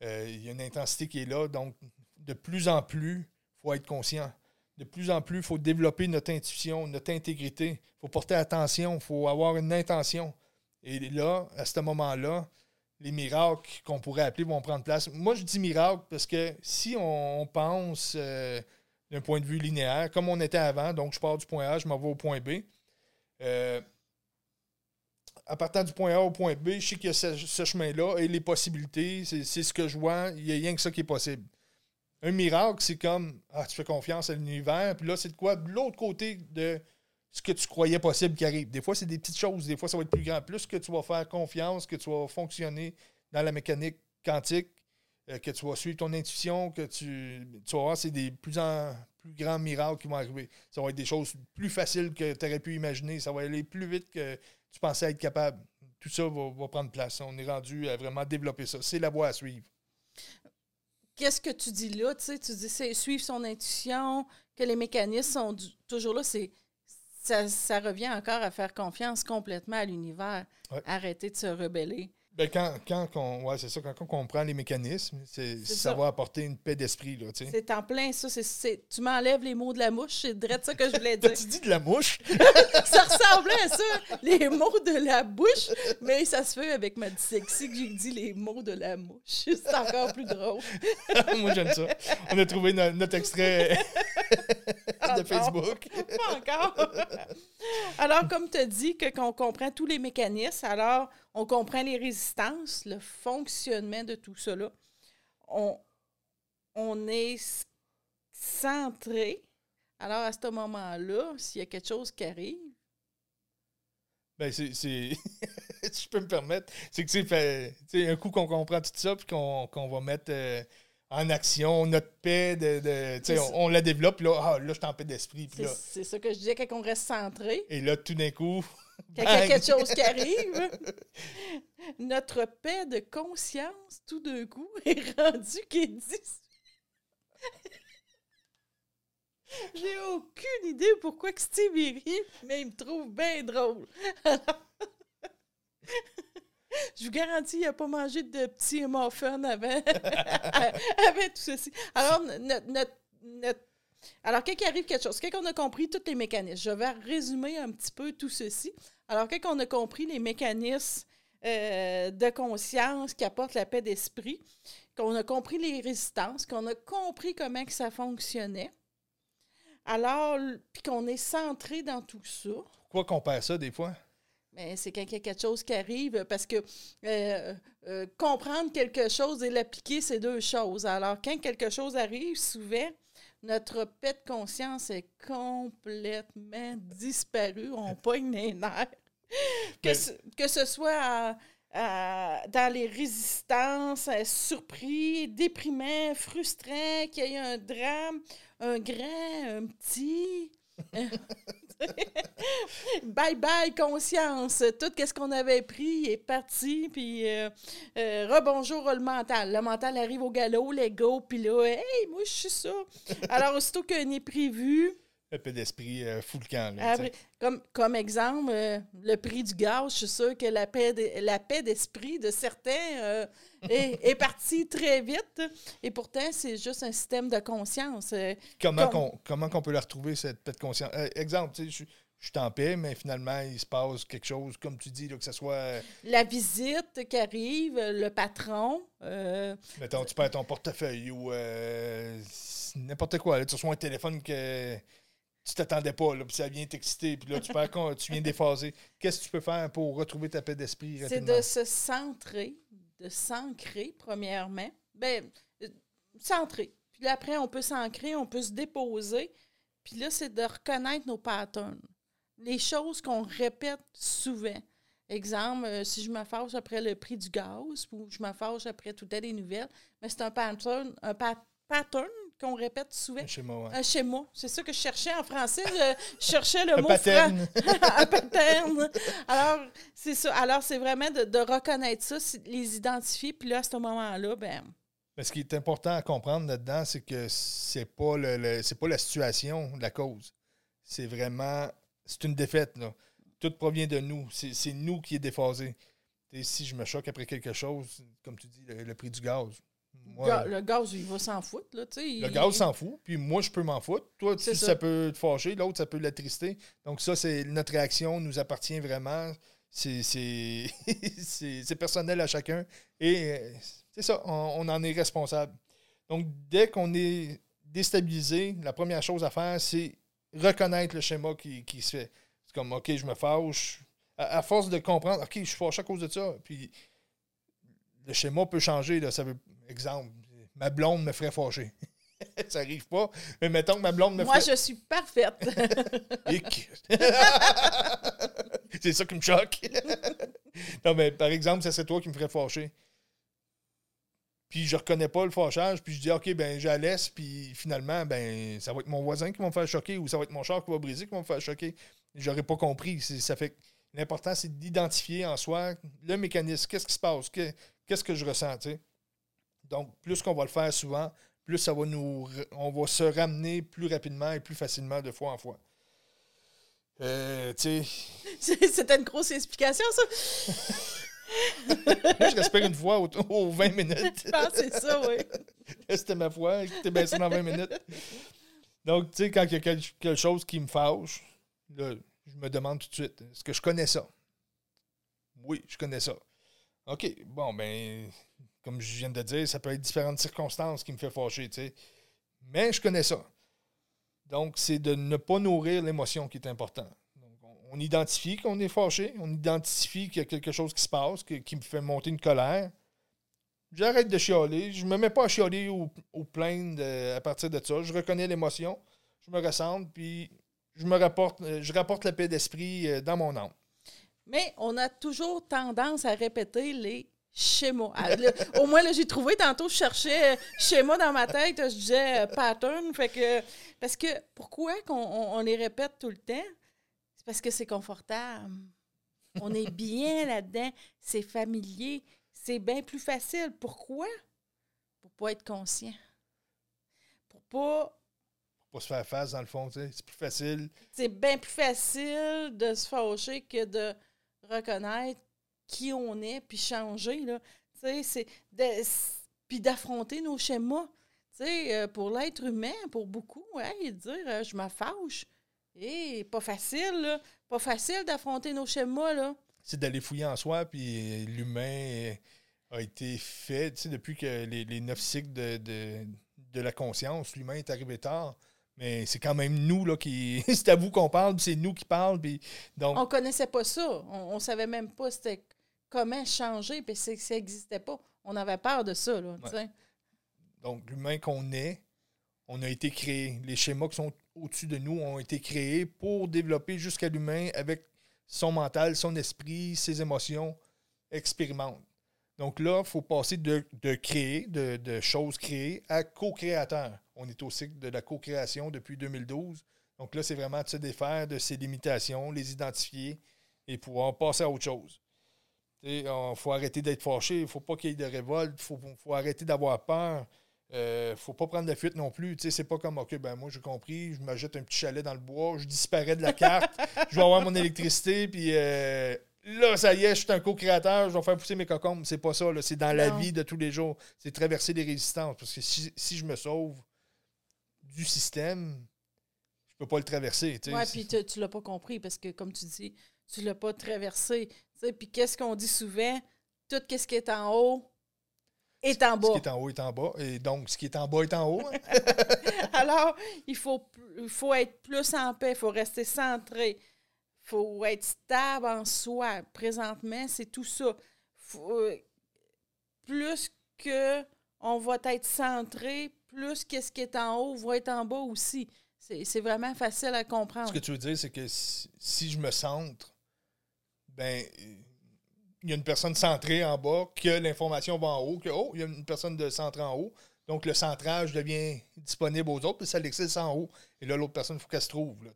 A: Euh, il y a une intensité qui est là. Donc, de plus en plus, il faut être conscient. De plus en plus, il faut développer notre intuition, notre intégrité. Il faut porter attention, il faut avoir une intention. Et là, à ce moment-là, les miracles qu'on pourrait appeler vont prendre place. Moi, je dis miracle parce que si on, pense euh, d'un point de vue linéaire, comme on était avant. Donc, je pars du point A, je m'en vais au point B. Euh, à partir du point A au point B, je sais qu'il y a ce, chemin-là et les possibilités, c'est ce que je vois. Il n'y a rien que ça qui est possible. Un miracle, c'est comme Ah, tu fais confiance à l'univers, puis là, c'est de quoi de l'autre côté de ce que tu croyais possible qui arrive. Des fois, c'est des petites choses, des fois, ça va être plus grand. Plus que tu vas faire confiance, que tu vas fonctionner dans la mécanique quantique, euh, que tu vas suivre ton intuition, que tu, tu vas voir, c'est des plus, en, plus grands miracles qui vont arriver. Ça va être des choses plus faciles que tu aurais pu imaginer. Ça va aller plus vite que tu pensais être capable. Tout ça va, prendre place. On est rendu à vraiment développer ça. C'est la voie à suivre.
B: Qu'est-ce que tu dis là? Tu, dis c'est suivre son intuition, que les mécanismes sont toujours là. C'est ça, revient encore à faire confiance complètement à l'univers. Arrêter de se rebeller.
A: Ben quand, quand on, ouais, c'est ça, quand on comprend les mécanismes, c'est, ça, va apporter une paix d'esprit. Là,
B: c'est en plein ça. C'est, tu m'enlèves les mots de la mouche, c'est direct ça que je voulais (laughs) dire.
A: tu dis de la mouche? (laughs)
B: ça ressemblait à ça, les mots de la bouche, mais ça se fait avec ma dyslexie que j'ai dit les mots de la mouche. (laughs) C'est encore plus drôle.
A: Moi, j'aime ça. On a trouvé notre extrait de (laughs) Facebook. (laughs)
B: Pas encore. (laughs) Alors, comme tu as dit, que, qu'on comprend tous les mécanismes, alors on comprend les résistances, le fonctionnement de tout cela. On, on est centré. Alors, à ce moment-là, s'il y a quelque chose qui arrive,
A: ben, c'est. si je peux me permettre, c'est que c'est un coup qu'on comprend tout ça, puis qu'on va mettre euh, en action notre paix, de, de on, la développe, là, ah, là, je suis en paix d'esprit.
B: C'est ça que je disais, quand on reste centré.
A: Et là, tout d'un coup, (laughs)
B: Quand il y a quelque chose qui arrive, (laughs) notre paix de conscience, tout d'un coup, (laughs) est rendue qui dit. J'ai aucune idée pourquoi que Steve rit, mais il me trouve bien drôle. (laughs) je vous garantis, il n'a pas mangé de petits muffins avant, (laughs) avant tout ceci. Alors, notre, alors, quand il arrive quelque chose, quand on a compris tous les mécanismes, je vais résumer un petit peu tout ceci. Alors, quand on a compris les mécanismes euh, de conscience qui apportent la paix d'esprit, qu'on a compris les résistances, qu'on a compris comment que ça fonctionnait, alors, puis qu'on est centré dans tout ça.
A: Pourquoi qu'on perd ça des fois?
B: Mais c'est quand il y a quelque chose qui arrive, parce que euh, euh, comprendre quelque chose et l'appliquer, c'est deux choses. Alors, quand quelque chose arrive, souvent, notre paix de conscience est complètement disparue. On (laughs) pogne les nerfs. Que, ce, que ce soit dans les résistances, surpris, déprimant, frustrant, qu'il y ait un drame, un grand, un petit. (laughs) (laughs) bye bye conscience. Tout ce qu'on avait pris est parti. Puis euh, euh, rebonjour le mental. Le mental arrive au galop, l'ego, puis là, hey, moi je suis ça. Alors aussitôt qu'un est prévu,
A: un peu d'esprit euh, fou le camp.
B: comme, comme exemple, euh, le prix du gaz, je suis sûr que la paix, la paix d'esprit de certains euh, est, (laughs) est, partie très vite. Et pourtant, c'est juste un système de conscience.
A: comment qu'on comment qu'on peut la retrouver, cette paix de conscience? exemple, je, je suis en paix, mais finalement, il se passe quelque chose, comme tu dis, là, que ce soit.
B: La visite qui arrive, le patron.
A: Mettons, tu perds ton portefeuille ou n'importe quoi. tu reçois un téléphone que tu t'attendais pas, là, puis ça vient t'exciter, puis là, tu, perds, tu viens déphaser. Qu'est-ce que tu peux faire pour retrouver ta paix d'esprit
B: C'est de se centrer, de s'ancrer, premièrement. Bien, euh, centrer. Puis là, après, on peut s'ancrer, on peut se déposer. Puis là, c'est de reconnaître nos patterns. Les choses qu'on répète souvent. Exemple, euh, si je me fâche après le prix du gaz ou je me fâche après toutes les nouvelles, mais c'est un pattern, un pattern qu'on répète souvent. Un
A: schéma, ouais.
B: Un schéma. C'est ça que je cherchais en français. Je (laughs) cherchais le
A: un
B: mot
A: pattern. (laughs)
B: un pattern. Alors, c'est ça. Alors, c'est vraiment de, reconnaître ça, les identifier. Puis là, à ce moment-là, ben.
A: Mais ce qui est important à comprendre là-dedans, c'est que c'est pas le, c'est pas la situation, la cause. C'est vraiment. C'est une défaite, là. Tout provient de nous. C'est nous qui est déphasé. Et si je me choque après quelque chose, comme tu dis, le prix du gaz,
B: le gaz, il va s'en foutre. Là, le
A: gaz s'en fout, puis moi, je peux m'en foutre. Toi, ça. peut te fâcher, l'autre, ça peut l'attrister. Donc, ça, c'est notre réaction, nous appartient vraiment. C'est (laughs) personnel à chacun. Et euh, c'est ça, on, en est responsable. Donc, dès qu'on est déstabilisé, la première chose à faire, c'est reconnaître le schéma qui, qui se fait. C'est comme, OK, je me fâche. À, force de comprendre, OK, je suis fâché à cause de ça. Puis, le schéma peut changer. Là, ça veut exemple, ma blonde me ferait fâcher. (laughs) ça n'arrive pas. Mais mettons que ma blonde me
B: Moi, je suis parfaite. (laughs) (laughs)
A: c'est ça qui me choque. non, mais par exemple, ça serait toi qui me ferais fâcher. Puis je reconnais pas le fâchage, puis je dis OK, ben je la laisse, puis finalement, ben ça va être mon voisin qui va me faire choquer ou ça va être mon char qui va briser qui va me faire choquer. J'aurais pas compris. Ça fait l'important, c'est d'identifier en soi le mécanisme. Qu'est-ce qui se passe? Qu'est-ce que je ressens? Donc, plus qu'on va le faire souvent, plus ça va nous. On va se ramener plus rapidement et plus facilement de fois en fois. Euh.
B: C'était une grosse explication, ça.
A: Moi, je respire une fois aux, 20 minutes. (laughs)
B: Ah, c'est ça, oui.
A: C'était ma foi, t'es baissé dans 20 minutes. Donc, tu sais, quand il y a quelque chose qui me fâche, là, je me demande tout de suite, est-ce que je connais ça? Oui, je connais ça. OK, bon, ben, comme je viens de dire, ça peut être différentes circonstances qui me fait fâcher, tu sais. Mais je connais ça. Donc, c'est de ne pas nourrir l'émotion qui est important. on identifie qu'on est fâché, on identifie qu'il y a quelque chose qui se passe, qui me fait monter une colère. J'arrête de chialer, je me mets pas à chialer ou, ou plaindre à partir de ça. Je reconnais l'émotion, je me ressens, puis je me rapporte, je rapporte la paix d'esprit euh, dans mon âme.
B: Mais on a toujours tendance à répéter les schéma. Ah, au moins, là, j'ai trouvé, tantôt, je cherchais euh, schéma dans ma tête, je disais euh, pattern. Fait que, parce que pourquoi qu'on on, les répète tout le temps? C'est parce que c'est confortable. On est (laughs) bien là-dedans. C'est familier. C'est bien plus facile. Pourquoi? Pour pas être conscient. Pour pas
A: Pour pas se faire face, dans le fond, tu sais. C'est plus facile.
B: c'est bien plus facile de se fâcher que de reconnaître qui on est puis changer là. Tu sais, puis d'affronter nos schémas. Tu euh, pour l'être humain, pour beaucoup, hey, dire euh, je me fâche. Et pas facile, là. Pas facile d'affronter nos schémas.
A: C'est d'aller fouiller en soi, puis l'humain euh, a été fait, tu depuis que les, neuf cycles de, de, de la conscience, l'humain est arrivé tard. Mais c'est quand même nous, là, qui. (laughs) c'est à vous qu'on parle, puis c'est nous qui parlons, puis donc.
B: On connaissait pas ça. On, on savait même pas c'était comment changer, puis ça n'existait pas. On avait peur de ça, là.
A: Donc, l'humain qu'on est, on a été créé. Les schémas qui sont au-dessus de nous ont été créés pour développer jusqu'à l'humain avec son mental, son esprit, ses émotions, expérimente. Donc là, il faut passer de, de créer, de, de choses créées, à co-créateur. On est au cycle de la co-création depuis 2012. Donc là, c'est vraiment de se défaire de ses limitations, les identifier et pouvoir passer à autre chose. Il faut arrêter d'être fâché, il ne faut pas qu'il y ait de révolte, il faut, faut arrêter d'avoir peur. Euh, faut pas prendre la fuite non plus. C'est pas comme, OK, ben moi, j'ai compris, je m'ajoute un petit chalet dans le bois, je disparais de la carte, (laughs) je vais avoir mon électricité, puis euh, là, ça y est, je suis un co-créateur, je vais faire pousser mes cocombes. C'est pas ça. C'est dans la vie de tous les jours. C'est traverser des résistances. Parce que si, si je me sauve du système, je peux pas le traverser.
B: Oui, puis tu, tu l'as pas compris parce que, comme tu dis, tu l'as pas traversé. Puis qu'est-ce qu'on dit souvent? Tout ce qui est en haut est en
A: Ce
B: bas.
A: qui est en haut est en bas. Et donc, ce qui est en bas est en haut. hein. (laughs)
B: Alors, il faut, il faut être plus en paix, il faut rester centré, il faut être stable en soi. Présentement, c'est tout ça. Faut, euh, plus que on va être centré, plus qu'est-ce qui est en haut va être en bas aussi. C'est vraiment facile à comprendre.
A: Ce que tu veux dire, c'est que si, si je me centre, ben il y a une personne centrée en bas, que l'information va en haut, que oh, il y a une personne de centrée en haut. Donc le centrage devient disponible aux autres, puis ça l'existe en haut. Et là, l'autre personne, il faut qu'elle se trouve. Là.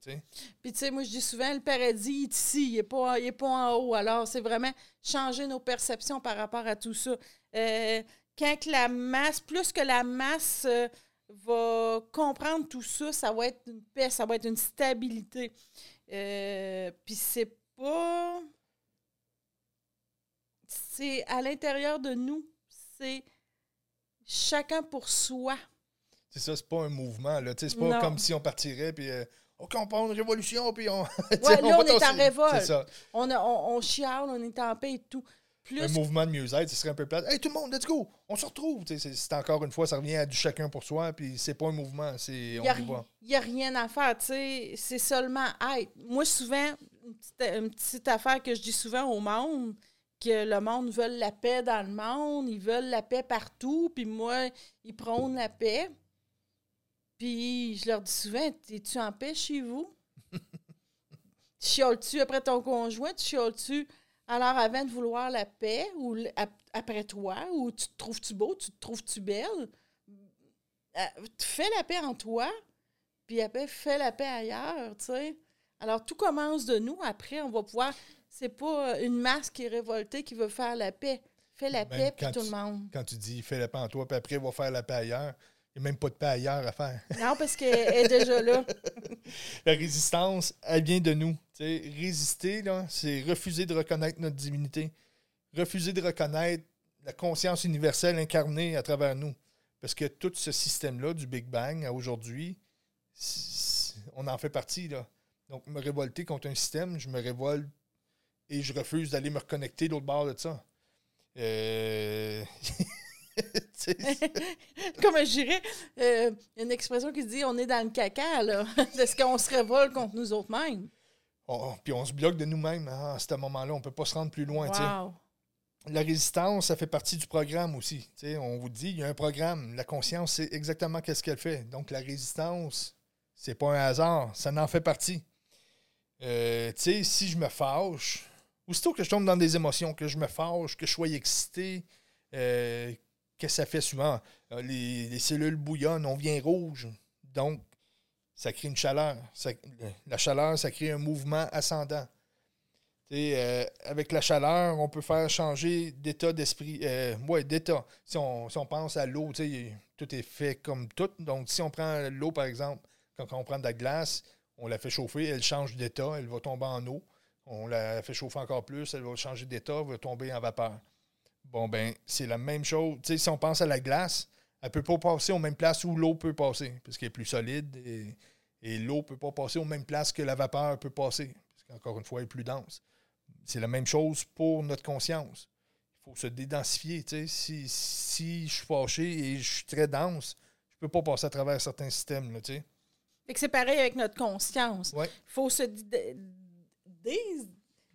B: Puis, tu sais, moi, je dis souvent, le paradis est ici, il n'est pas, il est pas en haut. Alors, c'est vraiment changer nos perceptions par rapport à tout ça. Euh, quand la masse, plus que la masse euh, va comprendre tout ça, ça va être une paix, ça va être une stabilité. Euh, Puis, c'est pas. C'est à l'intérieur de nous. C'est chacun pour soi.
A: C'est ça, c'est pas un mouvement. Là, c'est pas
B: Non.
A: comme si on partirait, puis euh, OK, on part une révolution, puis on. (laughs)
B: Ouais, là, on est en révolte.
A: Ça.
B: On, a- on, on chiale, on est en paix et tout. Plus
A: Un mouvement de mieux-être, ce serait un peu plate. Hey, tout le monde, let's go! On se retrouve! C'est encore une fois, ça revient à du chacun pour soi, puis c'est pas un mouvement, c'est.
B: Il
A: On
B: n'y
A: y va.
B: ri- y a rien à faire, tu sais. C'est seulement être. Moi, souvent, une petite, une petite affaire que je dis souvent au monde, que le monde veut la paix dans le monde, ils veulent la paix partout, puis moi, ils prônent la paix. Puis je leur dis souvent, es-tu en paix chez vous? (laughs) Chiales-tu après ton conjoint? Tu chiales-tu alors avant de vouloir la paix ou après toi? Ou tu te trouves-tu beau? Tu te trouves-tu belle? Euh, fais la paix en toi, puis après, fais la paix ailleurs, tu sais. Alors, tout commence de nous. Après, on va pouvoir... C'est pas une masse qui est révoltée qui veut faire la paix. Fais la
A: Même
B: paix, puis tout
A: tu-
B: le monde.
A: Quand tu dis fais la paix en toi, puis après, va faire la paix ailleurs, il n'y a même pas de paix ailleurs à faire. (laughs)
B: Non, parce qu'elle est déjà là. (laughs)
A: La résistance, elle vient de nous. Résister, c'est refuser de reconnaître notre divinité. Refuser de reconnaître la conscience universelle incarnée à travers nous. Parce que tout ce système-là, du Big Bang à aujourd'hui, on en fait partie. Là. Donc, me révolter contre un système, je me révolte et je refuse d'aller me reconnecter de l'autre bord de ça. Euh... (laughs) (laughs) (laughs)
B: Comme je dirais, euh, une expression qui dit on est dans le caca, là. (laughs) Est-ce qu'on se révolte contre nous autres mêmes?
A: on- puis on se bloque de nous-mêmes. Ah, à ce moment-là, on ne peut pas se rendre plus loin.
B: Wow.
A: La résistance, ça fait partie du programme aussi. On vous dit, il y a un programme. La conscience, c'est exactement qu'est-ce qu'elle fait. Donc, la résistance, c'est pas un hasard. Ça en fait partie. Euh, si je me fâche, aussitôt que je tombe dans des émotions, que je me fâche, que je sois excité, euh, que ça fait souvent, euh, les, les cellules bouillonnent, on vient rouge. Donc, ça crée une chaleur. La chaleur, ça crée un mouvement ascendant. Euh, avec la chaleur, on peut faire changer d'état d'esprit. Euh, d'état. Si on pense à l'eau, tout est fait comme tout. Donc, si on prend l'eau, par exemple, quand on prend de la glace, on la fait chauffer, elle change d'état, elle va tomber en eau. On la fait chauffer encore plus, elle va changer d'état, elle va tomber en vapeur. Bon, ben, c'est la même chose. si on pense à la glace, elle ne peut pas passer aux mêmes places où l'eau peut passer, parce qu'elle est plus solide et, et l'eau ne peut pas passer aux mêmes places que la vapeur peut passer, parce qu'encore une fois, elle est plus dense. C'est la même chose pour notre conscience. Il faut se dédensifier. Si, si je suis fâché et je suis très dense, je ne peux pas passer à travers certains systèmes. Là,
B: c'est pareil avec notre conscience.
A: Il
B: faut se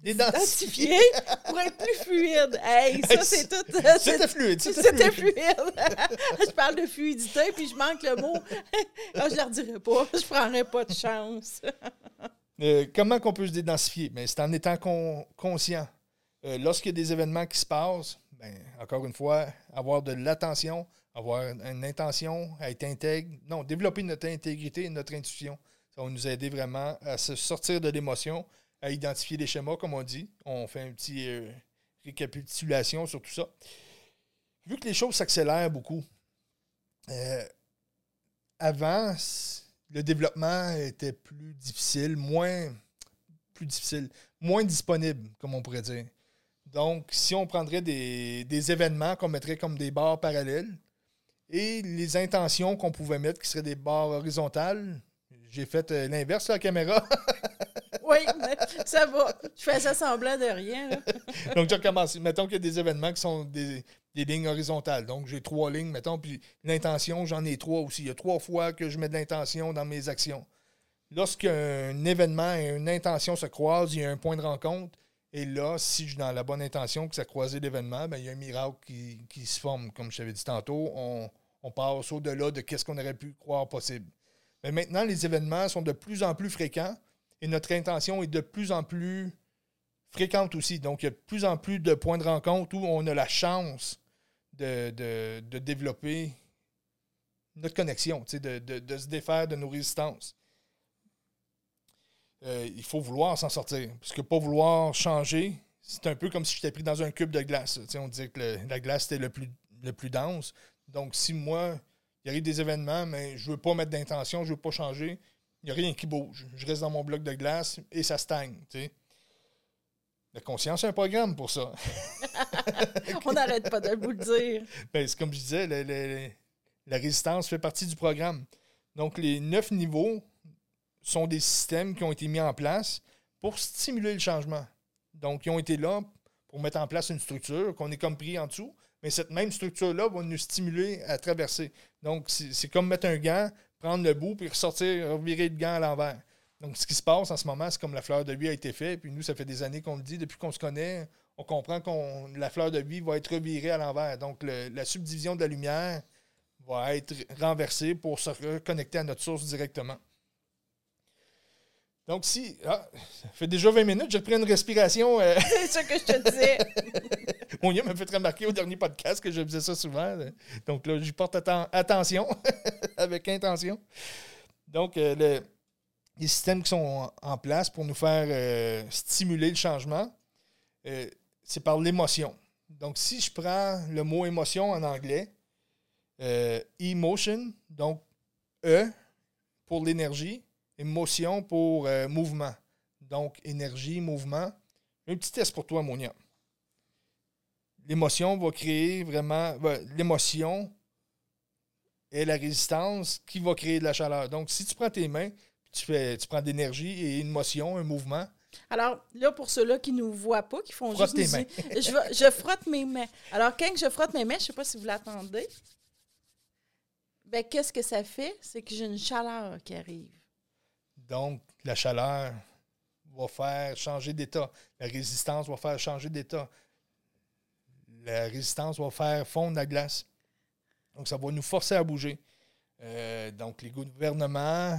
A: dédensifier
B: pour être plus fluide. Hey, ça, c'est tout.
A: C'était fluide.
B: C'était fluide. (laughs) je parle de fluidité, puis je manque le mot. (laughs) Ah, je ne leur dirai pas. Je ne prendrai pas de chance.
A: Euh, comment qu'on peut se dédensifier? Ben, c'est en étant conscient. Euh, lorsqu'il y a des événements qui se passent, ben, encore une fois, avoir de l'attention, avoir une intention être intègre. Non, développer notre intégrité et notre intuition. Ça va nous aider vraiment à se sortir de l'émotion, à identifier les schémas, comme on dit. On fait un petit euh, récapitulation sur tout ça. Vu que les choses s'accélèrent beaucoup, avant, le développement était plus difficile, moins plus difficile, moins disponible, comme on pourrait dire. Donc, si on prendrait des, événements qu'on mettrait comme des barres parallèles et les intentions qu'on pouvait mettre qui seraient des barres horizontales, j'ai fait euh, l'inverse sur la caméra. (laughs)
B: oui, ça va. Je faisais semblant de rien. (laughs)
A: Donc, je recommence. Mettons qu'il y a des événements qui sont des, lignes horizontales. Donc, j'ai trois lignes, mettons, puis l'intention, j'en ai trois aussi. Il y a trois fois que je mets de l'intention dans mes actions. Lorsqu'un événement et une intention se croisent, il y a un point de rencontre. Et là, si je suis dans la bonne intention que ça croisé l'événement, ben, il y a un miracle qui, se forme. Comme je t'avais dit tantôt, on passe au-delà de ce qu'on aurait pu croire possible. Mais maintenant, les événements sont de plus en plus fréquents et notre intention est de plus en plus fréquente aussi. Donc, il y a de plus en plus de points de rencontre où on a la chance de, développer notre connexion, de, de, se défaire de nos résistances. Euh, il faut vouloir s'en sortir. Parce que pas vouloir changer, c'est un peu comme si j'étais pris dans un cube de glace. on disait que la glace était le plus, le plus dense. Donc, si moi, il arrive des événements, mais je ne veux pas mettre d'intention, je ne veux pas changer, il n'y a rien qui bouge. Je reste dans mon bloc de glace et ça stagne. La conscience, c'est un programme pour ça. (laughs)
B: On n'arrête pas de vous le dire.
A: Ben, c'est comme je disais, la, résistance fait partie du programme. Donc, les neuf niveaux sont des systèmes qui ont été mis en place pour stimuler le changement. Donc, ils ont été là pour mettre en place une structure qu'on est comme pris en dessous, mais cette même structure-là va nous stimuler à traverser. Donc, c'est comme mettre un gant, prendre le bout, puis ressortir, revirer le gant à l'envers. Donc, ce qui se passe en ce moment, c'est comme la fleur de vie a été faite. Puis nous, ça fait des années qu'on le dit. Depuis qu'on se connaît, on comprend que la fleur de vie va être revirée à l'envers. Donc, la subdivision de la lumière va être renversée pour se reconnecter à notre source directement. Donc, si. Ah, ça fait déjà 20 minutes, j'ai pris une respiration.
B: Euh, (laughs) c'est ça que je te disais. (laughs)
A: Mon gars m'a fait remarquer au dernier podcast que je faisais ça souvent. Donc là, j'y porte attention, (laughs) avec intention. Donc, euh, le, les systèmes qui sont en place pour nous faire euh, stimuler le changement, euh, c'est par l'émotion. Donc, si je prends le mot émotion en anglais, euh, emotion, donc E pour l'énergie, émotion pour mouvement. Donc, énergie, mouvement. Un petit test pour toi, Monia. L'émotion va créer vraiment. L'émotion et la résistance qui va créer de la chaleur. Donc, si tu prends tes mains, tu, fais, tu prends d'énergie et une motion, un mouvement.
B: Alors, là, pour ceux-là qui ne nous voient pas, qui font
A: juste.
B: Tes
A: mains.
B: je, je, frotte mes mains. Alors, quand je frotte mes mains, je ne sais pas si vous l'attendez. Ben, qu'est-ce que ça fait? C'est que j'ai une chaleur qui arrive.
A: Donc, la chaleur va faire changer d'état. La résistance va faire changer d'état. La résistance va faire fondre la glace. Donc, ça va nous forcer à bouger. Euh, donc, les gouvernements,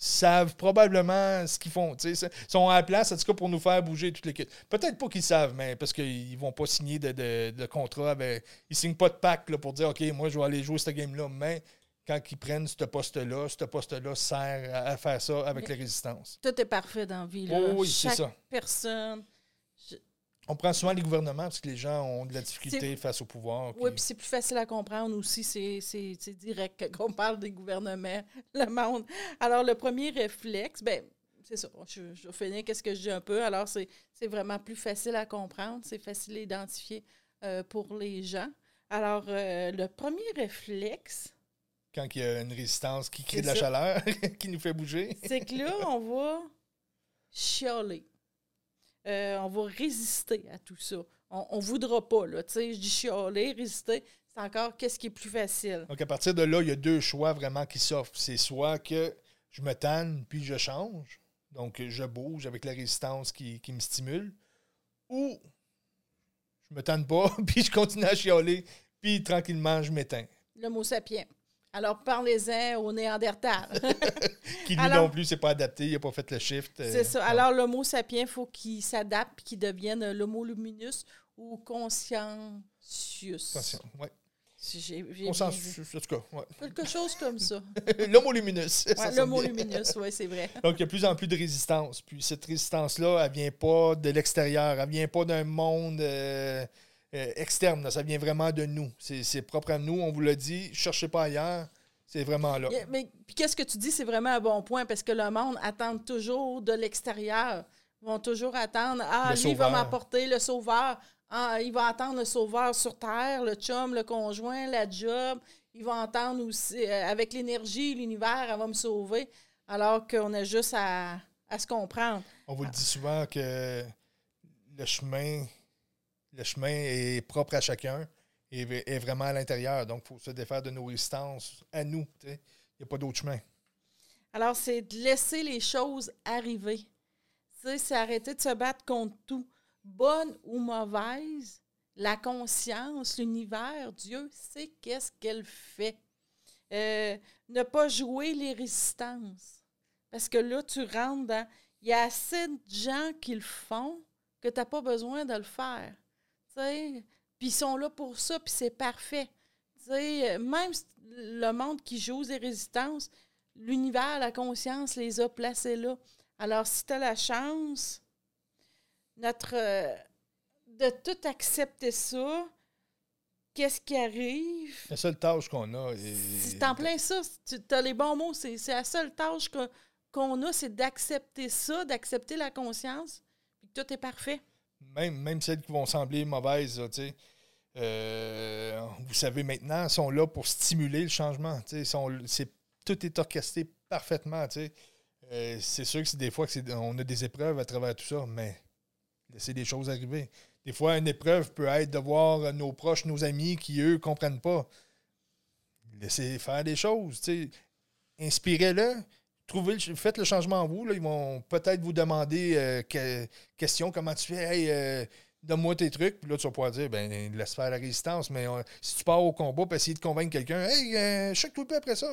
A: savent probablement ce qu'ils font. Ils sont à la place, en tout cas, pour nous faire bouger toute l'équipe. Peut-être pas qu'ils savent, mais parce qu'ils ne vont pas signer de, contrat. Ils ne signent pas de pacte pour dire OK, moi, je vais aller jouer cette game-là. Mais quand ils prennent ce poste-là, ce poste-là sert à, faire ça avec les résistances.
B: Tout est parfait dans la vie.
A: oui, c'est ça.
B: personne
A: On prend souvent les gouvernements parce que les gens ont de la difficulté face au pouvoir.
B: Oui, puis c'est plus facile à comprendre aussi. C'est direct qu'on parle des gouvernements, (laughs) le monde. Alors, le premier réflexe, ben c'est ça. Je, je finir qu'est-ce que je dis un peu? Alors, c'est vraiment plus facile à comprendre. C'est facile à identifier euh, pour les gens. Alors, euh, le premier réflexe.
A: Quand il y a une résistance qui crée de la chaleur, (laughs) qui nous fait bouger.
B: c'est que là, on va chialer. Euh, on va résister à tout ça. On ne voudra pas, là. Tu sais, je dis chialer, résister, c'est encore qu'est-ce qui est plus facile.
A: Donc, à partir de là, il y a deux choix vraiment qui s'offrent. C'est soit que je me tanne puis je change, donc, je bouge avec la résistance qui, me stimule. Ou je me tente pas, (laughs) puis je continue à chialer, puis tranquillement, je m'éteins.
B: Le mot sapien. Alors, parlez-en au Néandertal. (laughs)
A: qui lui non plus, c'est pas adapté, il n'a pas fait le shift.
B: Euh, c'est ça. Alors, le mot sapien, il faut qu'il s'adapte, qu'il devienne l'homo luminus ou conscientius.
A: Conscient, oui.
B: J'ai,
A: en tout cas.
B: Quelque chose comme ça. (laughs)
A: L'homo luminus.
B: Ouais, L'homo luminus, oui, c'est vrai.
A: Donc, il y a de plus en plus de résistance. Puis cette résistance-là, elle vient pas de l'extérieur. Elle vient pas d'un monde euh, euh, externe. Ça vient vraiment de nous. C'est, propre à nous. On vous l'a dit. Cherchez pas ailleurs. C'est vraiment là.
B: mais puis qu'est-ce que tu dis, c'est vraiment un bon point parce que le monde attend toujours de l'extérieur. Ils vont toujours attendre. Ah, lui va m'apporter le sauveur. Ah, il va attendre le sauveur sur Terre, le chum, le conjoint, la job. Il va entendre aussi, euh, avec l'énergie, l'univers, elle va me sauver. Alors qu'on a juste à, se comprendre.
A: On vous le dit souvent que le chemin, le chemin est propre à chacun et est vraiment à l'intérieur. Donc, il faut se défaire de nos résistances à nous. Il n'y a pas d'autre chemin.
B: Alors, c'est de laisser les choses arriver. C'est arrêter de se battre contre tout bonne ou mauvaise, la conscience, l'univers, Dieu sait qu'est-ce qu'elle fait. Euh, ne pas jouer les résistances. Parce que là, tu rentres dans. Il y a assez de gens qui le font que tu n'as pas besoin de le faire. Puis ils sont là pour ça, puis c'est parfait. même le monde qui joue des résistances, l'univers, la conscience les a placés là. Alors, si tu as la chance notre euh, de tout accepter ça, qu'est-ce qui arrive?
A: La seule tâche qu'on a.
B: C'est en plein ça. Tu as les bons mots. C'est la seule tâche qu'on a, c'est d'accepter ça, d'accepter la conscience, puis tout est parfait.
A: Même, même celles qui vont sembler mauvaises. Euh, vous savez maintenant, sont là pour stimuler le changement. Tout est orchestré parfaitement. Euh, c'est sûr que des fois que on a des épreuves à travers tout ça, mais laisser des choses arriver. Des fois, une épreuve peut être de voir nos proches, nos amis qui, eux, ne comprennent pas. Laissez faire des choses. Inspirez-le. Trouvez, faites le changement en vous. Là. Ils vont peut-être vous demander euh, question comment tu fais? Hey, euh, Donne-moi tes trucs. Puis là, tu vas pouvoir dire ben, laisse faire la résistance. Mais euh, si tu pars au combat pour essayer de convaincre quelqu'un Hey, euh, check tout après ça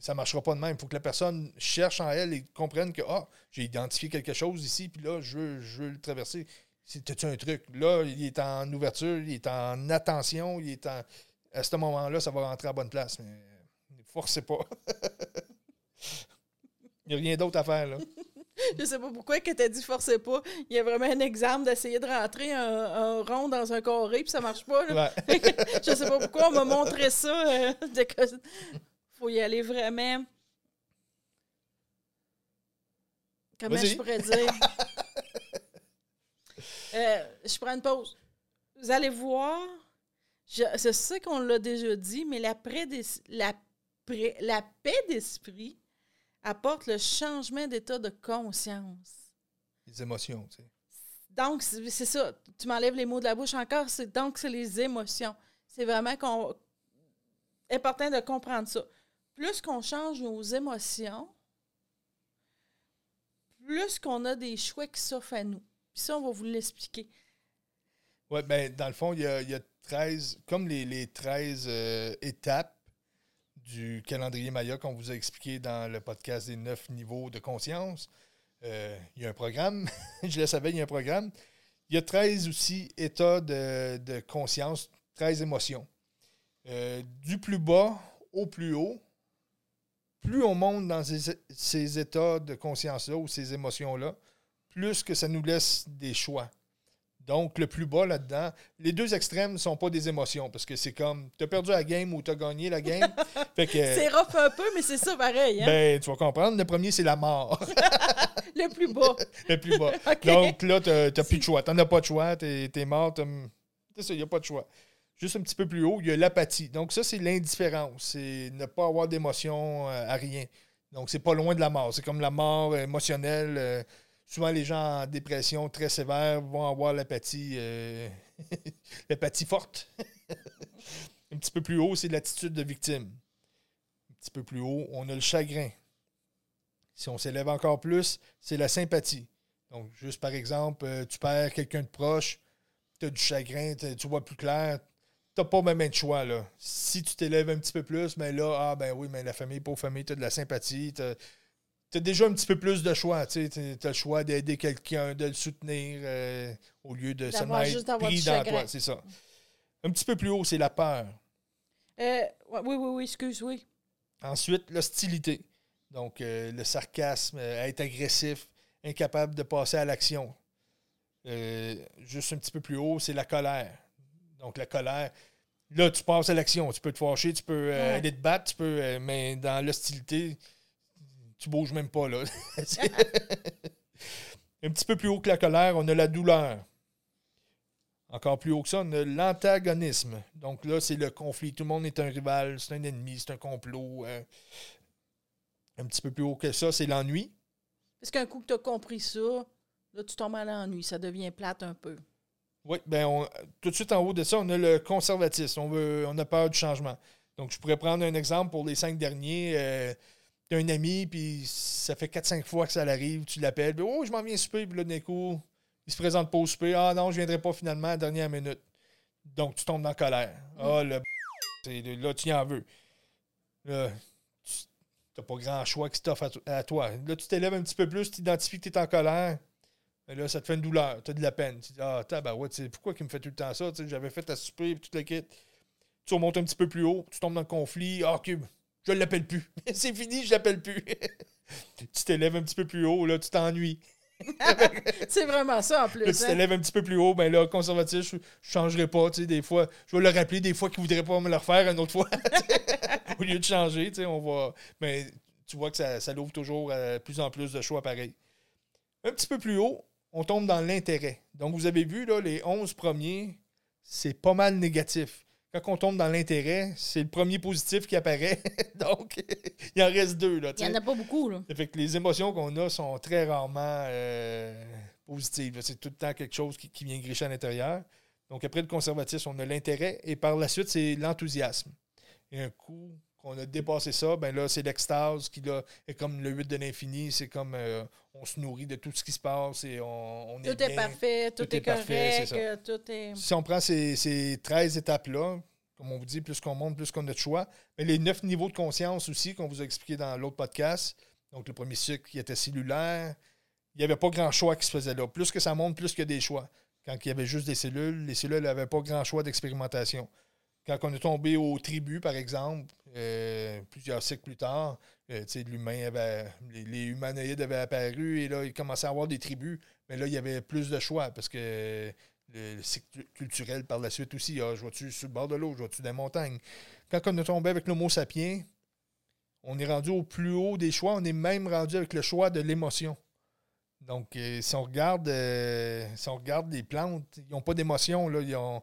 A: ça ne marchera pas de même. Il faut que la personne cherche en elle et comprenne que ah, j'ai identifié quelque chose ici, puis là, je veux, je veux le traverser. C'était un truc? Là, il est en ouverture, il est en attention, il est en. À ce moment-là, ça va rentrer à bonne place. Mais forcez pas. (laughs) il n'y a rien d'autre à faire, là. (laughs)
B: Je sais pas pourquoi que tu as dit forcez pas. Il y a vraiment un exemple d'essayer de rentrer un, rond dans un carré puis ça marche pas. Là. (laughs) je sais pas pourquoi on m'a montré ça. Euh, faut y aller vraiment. Comment je pourrais dire? (laughs) Euh, je prends une pause. Vous allez voir, je, sais qu'on l'a déjà dit, mais la, la, la paix d'esprit apporte le changement d'état de conscience.
A: Les émotions, tu sais.
B: Donc, c'est ça. Tu m'enlèves les mots de la bouche encore. Donc, c'est les émotions. C'est vraiment important de comprendre ça plus qu'on change nos émotions, plus qu'on a des choix qui s'offrent à nous. Puis ça, on va vous l'expliquer.
A: Oui, bien, dans le fond, il y a, 13, comme les, les 13 euh, étapes du calendrier Maya qu'on vous a expliqué dans le podcast des 9 niveaux de conscience. Euh, il y a un programme, (laughs) je le savais, il y a un programme. Il y a 13 aussi états de, conscience, 13 émotions. Euh, du plus bas au plus haut, plus on monte dans ces, états de conscience-là ou ces émotions-là, plus que ça nous laisse des choix. Donc, le plus bas là-dedans, les deux extrêmes ne sont pas des émotions parce que c'est comme, tu as perdu la game ou tu as gagné la game. (laughs) fait que,
B: C'est rough un peu, mais c'est ça pareil. Hein?
A: ben, tu vas comprendre, le premier, c'est la mort. (laughs)
B: le plus bas. (laughs)
A: le plus bas. Donc là, tu n'as plus de choix. Tu n'en as pas de choix, tu es, mort. t'as- C'est ça, il n'y a pas de choix. Juste un petit peu plus haut, il y a l'apathie. Donc, ça, c'est l'indifférence. C'est ne pas avoir d'émotion euh, à rien. Donc, c'est pas loin de la mort. C'est comme la mort émotionnelle. euh, souvent, les gens en dépression très sévère vont avoir l'apathie, euh, (laughs) forte. (laughs) un petit peu plus haut, c'est l'attitude de victime. Un petit peu plus haut, on a le chagrin. Si on s'élève encore plus, c'est la sympathie. Donc, juste par exemple, euh, tu perds quelqu'un de proche, tu as du chagrin, t'as- tu vois plus clair, tu n'as pas même de choix. Si tu t'élèves un petit peu plus, mais là, ah ben oui, mais la famille, pauvre famille, tu as de la sympathie, tu as, déjà un petit peu plus de choix. Tu as le choix d'aider quelqu'un, de le soutenir, euh, au lieu de seulement être pris dans toi. C'est ça. Un petit peu plus haut, c'est la peur.
B: Euh, oui, oui, oui, excuse, oui.
A: Ensuite, l'hostilité. Donc, euh, le sarcasme, euh, être agressif, incapable de passer à l'action. Juste un petit peu plus haut, c'est la colère. Donc, la colère, là, tu passes à l'action. Tu peux te fâcher, tu peux
B: Ouais.
A: aller te battre, tu peux, mais dans l'hostilité, tu bouges même pas, là. (laughs) Un petit peu plus haut que la colère, on a la douleur. Encore plus haut que ça, on a l'antagonisme. Donc là, c'est le conflit. Tout le monde est un rival, c'est un ennemi, c'est un complot. euh. un petit peu plus haut que ça, c'est l'ennui.
B: Parce qu'un coup que tu as compris ça, là, tu tombes à l'ennui. Ça devient plate un peu.
A: Oui, on- tout de suite en haut de ça, on a le conservatisme. On, veut, on a peur du changement. Donc, je pourrais prendre un exemple pour les cinq derniers. tu as un ami, puis ça fait 4-5 fois que ça l'arrive, tu l'appelles, puis oh, je m'en viens souper, puis là, d'un coup, il se présente pas au souper. Ah non, je viendrai pas finalement à la dernière minute. Donc, tu tombes dans la colère. Ah, le c'est- là, tu y en veux. Là, tu n'as pas grand choix qui t'offre à, à toi. Là, tu t'élèves un petit peu plus, tu identifies que tu es en colère. Mais là, ça te fait une douleur, tu as de la peine. Tu dis, ah, tabarouette, tu sais, pourquoi il me fait tout le temps ça? Tu sais, J'avais fait à souper, puis tout le kit. Tu remontes un petit peu plus haut, tu tombes dans le conflit. Ah, ok, je l'appelle plus. (laughs) C'est fini, je l'appelle plus. (laughs) tu t'élèves un petit peu plus haut, là, tu t'ennuies. (laughs)
B: c'est vraiment ça en
A: Là,
B: plus.
A: tu
B: hein.
A: t'élèves un petit peu plus haut, ben là, conservatif, je, je changerai pas, tu sais, des fois. Je vais le rappeler des fois qu'il voudrait pas me le refaire une autre fois. Au lieu de changer, tu sais, on va. Mais tu vois que ça, ça l'ouvre toujours à plus en plus de choix pareils. Un petit peu plus haut, on tombe dans l'intérêt. Donc, vous avez vu, là, les 11 premiers, c'est pas mal négatif. Quand on tombe dans l'intérêt, c'est le premier positif qui apparaît. (laughs) Donc, il en reste deux, là,
B: Il n'y en a pas beaucoup, là.
A: Ça fait que les émotions qu'on a sont très rarement euh, positives. C'est tout le temps quelque chose qui, qui vient gricher à l'intérieur. Donc, après le conservatisme, on a l'intérêt et par la suite, c'est l'enthousiasme. Et un coup qu'on a dépassé ça, ben là, c'est l'extase qui là, est comme le 8 de l'infini. C'est comme euh, on se nourrit de tout ce qui se passe et on, on
B: Tout
A: est
B: est
A: bien.
B: parfait, tout,
A: tout
B: est,
A: est parfait,
B: correct, euh, tout est...
A: Si on prend ces, ces 13 étapes-là, comme on vous dit, plus qu'on monte, plus qu'on a de choix, mais les neuf niveaux de conscience aussi, qu'on vous a expliqué dans l'autre podcast, donc le premier cycle qui était cellulaire, il n'y avait pas grand choix qui se faisait là. Plus que ça monte, plus qu'il y a des choix. Quand il y avait juste des cellules, les cellules n'avaient pas grand choix d'expérimentation. Quand on est tombé aux tribus, par exemple, euh, plusieurs cycles plus tard, euh, les, humanoïdes avaient apparu et là, il commençait à avoir des tribus. Mais là, il y avait plus de choix parce que le, le cycle culturel par la suite aussi. Ah, je vois-tu sur le bord de l'eau, je vois-tu les montagnes? Quand on est tombé avec l'Homo sapiens, on est rendu au plus haut des choix. On est même rendu avec le choix de l'émotion. Donc, euh, si on regarde si on regarde les plantes, ils n'ont pas d'émotion. Ils ont,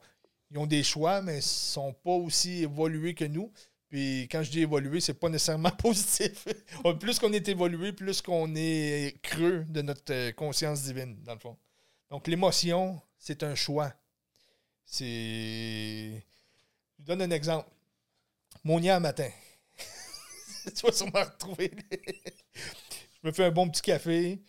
A: ils ont des choix, mais ils ne sont pas aussi évolués que nous. Puis quand je dis évolué, c'est pas nécessairement (laughs) positif. plus qu'on est évolué, plus qu'on est creux de notre euh, conscience divine, dans le fond. Donc, l'émotion, c'est un choix. C'est. Je vous donne un exemple. Mon un matin. (laughs) tu vas sûrement retrouver. je me fais un bon petit café.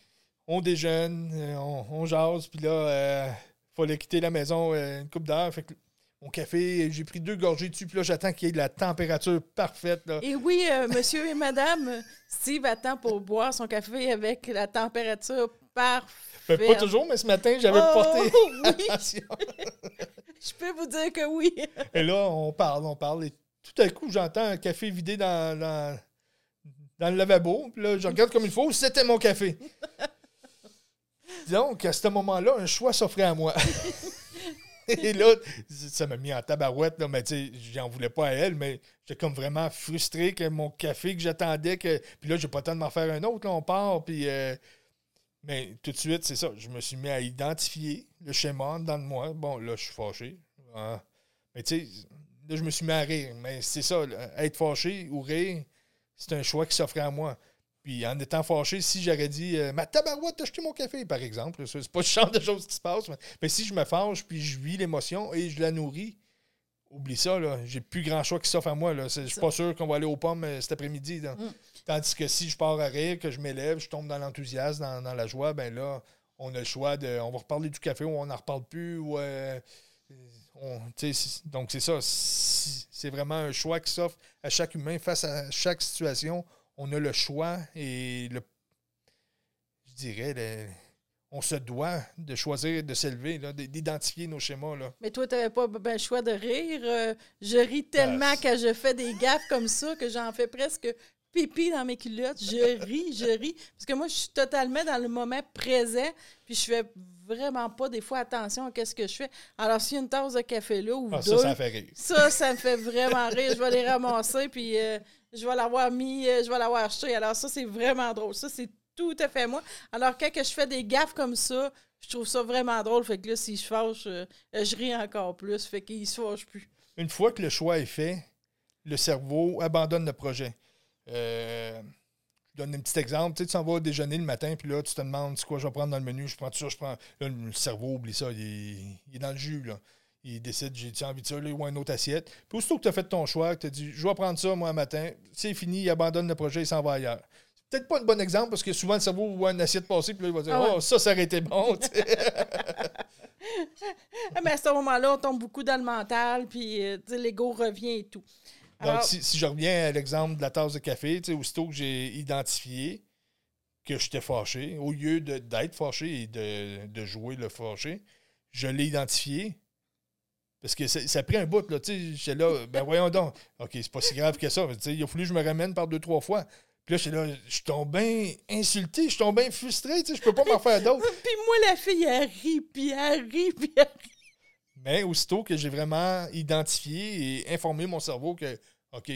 A: On déjeune, euh, on, jase, puis là, euh, fallait quitter la maison une coupe d'heure. Fait que mon café, j'ai pris deux gorgées dessus, puis là, j'attends qu'il y ait de la température parfaite. Là.
B: Et oui, euh, monsieur et madame, Steve attend pour boire son café avec la température parfaite.
A: Fait pas toujours, mais ce matin, j'avais
B: Oh,
A: porté (laughs)
B: oui,
A: attention. (laughs)
B: je peux vous dire que oui. (laughs)
A: Et là, on parle, on parle. Et tout à coup, j'entends un café vidé dans, dans, dans le lavabo. Puis là, je regarde comme il faut. C'était mon café. donc, à ce moment-là, un choix s'offrait à moi. (laughs) Et là, ça m'a mis en tabarouette, là, mais tu sais, j'en voulais pas à elle, mais j'étais comme vraiment frustré que mon café que j'attendais, que. Puis là, j'ai pas le temps de m'en faire un autre, on part, puis. euh, Mais tout de suite, c'est ça, je me suis mis à identifier le schéma dans de moi. Bon, là, je suis fâché. Ah. Mais tu sais, là, je me suis mis à rire. Mais c'est ça, être fâché ou rire, c'est un choix qui s'offrait à moi. Puis en étant fâché, si j'aurais dit euh, Ma tabarouette, t'as acheté mon café, par exemple, c'est pas le genre de choses qui se passe. Mais, mais si je me fâche, puis je vis l'émotion et je la nourris, oublie ça, là. J'ai plus grand choix qui s'offre à moi. là. Je suis pas sûr qu'on va aller aux pommes euh, cet après-midi.
B: Mm.
A: Tandis que si je pars à rire, que je m'élève, je tombe dans l'enthousiasme, dans, dans la joie, ben là, on a le choix de. On va reparler du café ou on n'en reparle plus. Ou, euh, on- sais, c'est- donc, c'est ça. C'est vraiment un choix qui s'offre à chaque humain face à chaque situation. On a le choix et le. Je dirais, le- on se doit de choisir de s'élever, d'identifier nos schémas. Là.
B: Mais toi, tu n'avais pas ben, le choix de rire. Euh, je ris tellement que je fais des gaffes comme ça que j'en fais presque pipi dans mes culottes. Je ris, je ris. Parce que moi, je suis totalement dans le moment présent. Puis je fais vraiment pas des fois attention à ce que je fais. Alors, s'il y a une tasse de café là ou
A: Ah,
B: deux,
A: ça, ça fait rire.
B: ça, ça me fait vraiment rire. Je vais les ramasser, puis euh, je vais l'avoir mis, euh, je vais l'avoir acheté. Alors, ça, c'est vraiment drôle. Ça, c'est tout à fait moi. Alors, quand je fais des gaffes comme ça, je trouve ça vraiment drôle. Fait que là, si je fâche, euh, je ris encore plus. Fait qu'il se fâche plus.
A: Une fois que le choix est fait, le cerveau abandonne le projet. Euh, je donne un petit exemple. Tu sais, tu s'en vas déjeuner le matin, puis là, tu te demandes quoi je vais prendre dans le menu? Je prends ça, je prends. Là, le cerveau, oublie ça, il est, il est dans le jus. Là. Il décide, j'ai-tu envie de ça, là, ou une autre assiette. Puis aussitôt que tu as fait ton choix, que tu as dit je vais prendre ça, moi, un matin, c'est fini, il abandonne le projet, il s'en va ailleurs. C'est peut-être pas un bon exemple parce que souvent le cerveau voit une assiette passer, puis là, il va dire
B: Ah ouais.
A: Oh, ça, ça aurait été bon. (laughs)
B: Mais à ce moment-là, on tombe beaucoup dans le mental, puis euh, l'ego revient et tout.
A: Donc, si, si je reviens à l'exemple de la tasse de café, aussitôt que j'ai identifié que j'étais fâché, au lieu de- d'être fâché et de, de jouer le fâché, je l'ai identifié. Parce que ça, ça a pris un bout, là, tu sais, j'étais là, ben voyons donc, OK, c'est pas si grave que ça, mais tu sais, il a fallu que je me ramène par deux, trois fois. Puis là, j'étais là, je suis tombé insulté, je suis tombé frustré, tu sais, je peux pas m'en faire d'autres. (laughs)
B: Puis moi, la fille, elle rit, puis elle rit, puis elle rit.
A: Mais aussitôt que j'ai vraiment identifié et informé mon cerveau que, OK,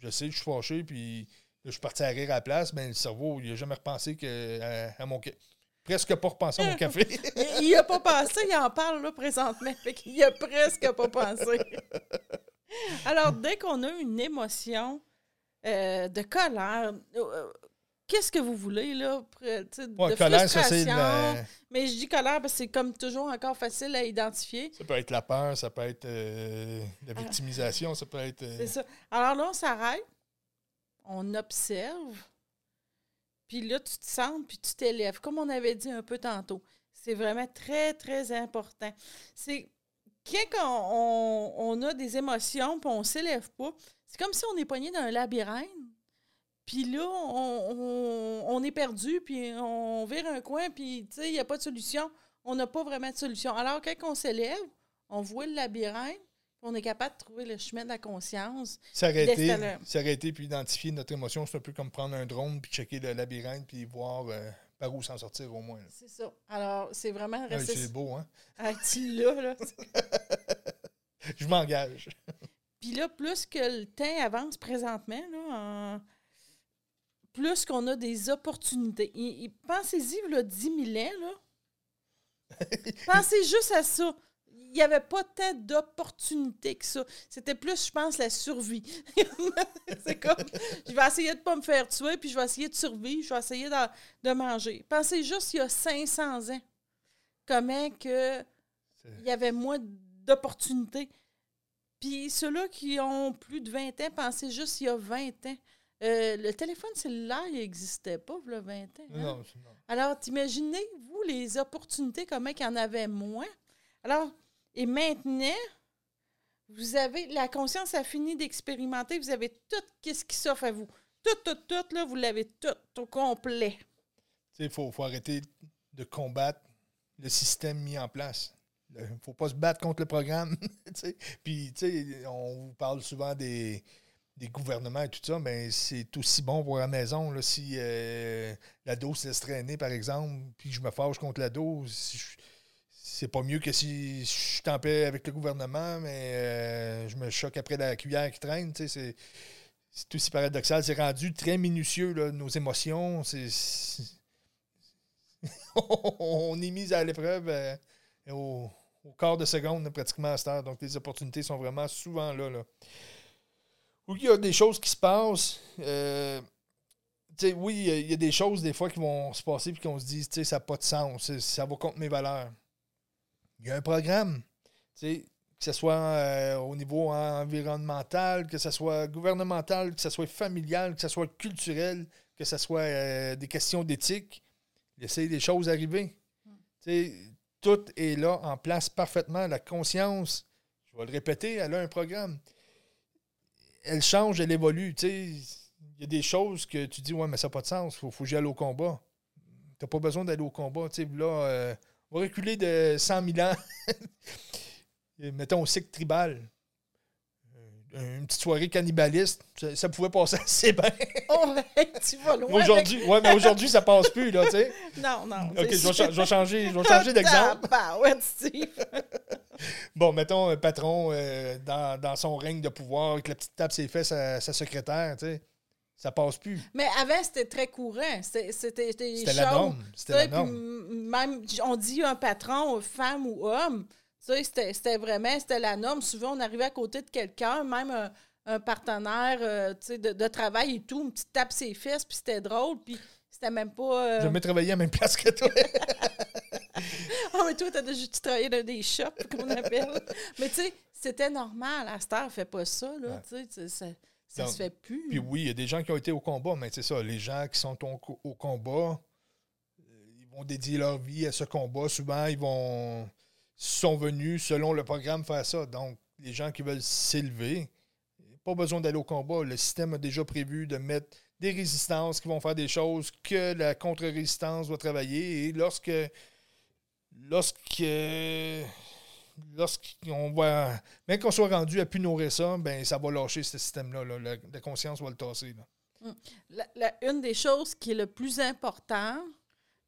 A: je sais, je suis fâché, puis là, je suis parti à rire à la place, mais le cerveau, il n'a jamais repensé que, à, à mon. Presque pas repensé à mon café. (laughs)
B: Il- n'y a pas pensé, il en parle là présentement. Fait qu'il n'y a presque pas pensé. Alors, dès qu'on a une émotion euh, de colère, euh, qu'est-ce que vous voulez, là? sais,
A: Ouais,
B: de
A: colère, ça, c'est
B: frustration?
A: la-
B: Mais je dis colère parce que c'est comme toujours encore facile à identifier.
A: ça peut être la peur, ça peut être euh, la victimisation, ça peut être.
B: C'est ça. Alors là, on s'arrête, on observe, puis là, tu te sens, puis tu t'élèves, comme on avait dit un peu tantôt. C'est vraiment très, très important. C'est quand on, on- a des émotions, puis on ne s'élève pas, c'est comme si on est pogné dans un labyrinthe. Puis là, on, on- on est perdu, puis on vire un coin, puis il n'y a pas de solution. On n'a pas vraiment de solution. Alors, quand on s'élève, on voit le labyrinthe, on est capable de trouver le chemin de la conscience.
A: S'arrêter, s'arrêter puis identifier notre émotion, c'est un peu comme prendre un drone puis checker le labyrinthe puis voir euh, par où s'en sortir au moins. là.
B: C'est ça. Alors, c'est vraiment rester
A: c'est beau, hein? (laughs)
B: Ah, tu l'as, là. (laughs)
A: Je m'engage.
B: Puis là, plus que le temps avance présentement, là, en- plus qu'on a des opportunités. Pensez-y, là, 10 000 ans, là. (laughs) Pensez juste à ça. Il n'y avait pas tant d'opportunités que ça. C'était plus, je pense, la survie. (laughs) c'est comme, je vais essayer de ne pas me faire tuer, puis je vais essayer de survivre, je vais essayer de, de manger. Pensez juste, il y a 500 ans, comment que il y avait moins d'opportunités. Puis ceux-là qui ont plus de 20 ans, pensez juste il y a 20 ans. Euh, le téléphone cellulaire, il n'existait pas, a 20 ans. hein?
A: Non, non.
B: Alors, imaginez-vous les opportunités, comment il y en avait moins? Alors, et maintenant, vous avez, la conscience a fini d'expérimenter, vous avez tout ce qui s'offre à vous. Tout, tout, tout, là, vous l'avez tout au complet.
A: Il faut, faut arrêter de combattre le système mis en place. Il ne faut pas se battre contre le programme. (laughs) tu sais. Puis, tu sais, on vous parle souvent des, gouvernements et tout ça, ben, c'est aussi bon pour la maison. Là, si euh, l'ado se laisse traîner, par exemple, puis je me fâche contre l'ado, c'est pas mieux que si je suis en paix avec le gouvernement, mais euh, je me choque après la cuillère qui traîne. C'est aussi paradoxal. C'est rendu très minutieux, là, nos émotions. C'est (laughs) on est mis à l'épreuve euh, au, quart de seconde pratiquement à cette heure. Donc, les opportunités sont vraiment souvent là. là. Il y a des choses qui se passent. Euh, oui, il y a des choses des fois qui vont se passer et qu'on se dit, ça n'a pas de sens, ça va contre mes valeurs. Il y a un programme, que ce soit euh, au niveau environnemental, que ce soit gouvernemental, que ce soit familial, que ce soit culturel, que ce soit des questions d'éthique laisser des choses arriver. Tout est là en place parfaitement. La conscience, je vais le répéter, elle a un programme. Elle change, elle évolue. Il y a des choses que tu dis, ouais, mais ça n'a pas de sens, il faut, faut que j'aille au combat. Tu n'as pas besoin d'aller au combat. là, euh, on va reculer de 100 000 ans. (laughs) Mettons au cycle tribal une petite soirée cannibaliste, ça, pouvait passer (laughs) assez bien.
B: oh, tu vas loin.
A: Aujourd'hui, ouais, mais aujourd'hui, ça passe plus, là, tu sais.
B: Non, non.
A: OK, je vais, changer, je vais changer d'exemple. (laughs) bon, mettons un patron euh, dans, dans, son règne de pouvoir, avec la petite tape ses fesses à sa secrétaire, tu sais. Ça passe plus.
B: Mais avant, c'était très courant. C'était
A: la norme. C'était la norme.
B: Même, on dit un patron, femme ou homme, c'était vraiment, c'était la norme. Souvent, on arrivait à côté de quelqu'un, même un, partenaire euh, de, de, travail et tout, une petite tape ses fesses, puis c'était drôle, puis c'était même pas... Euh...
A: Jamais travaillé à la même place que toi.
B: oh, (laughs) mais toi, t'as déjà travaillé dans des shops, comme on appelle. mais tu sais, c'était normal. À cette heure, fait pas ça, là, tu sais, ça... Se fait plus.
A: Puis oui, il y a des gens qui ont été au combat, mais c'est ça, les gens qui sont au, au combat, euh, ils vont dédier leur vie à ce combat. Souvent, ils vont sont venus, selon le programme, faire ça. Donc, les gens qui veulent s'élever, pas besoin d'aller au combat. Le système a déjà prévu de mettre des résistances qui vont faire des choses que la contre-résistance va travailler. Et lorsque lorsque lorsqu'on va même qu'on soit rendu à plus nourrir ça, ben ça va lâcher ce système-là. La, conscience va le tasser.
B: Hum. une des choses qui est le plus important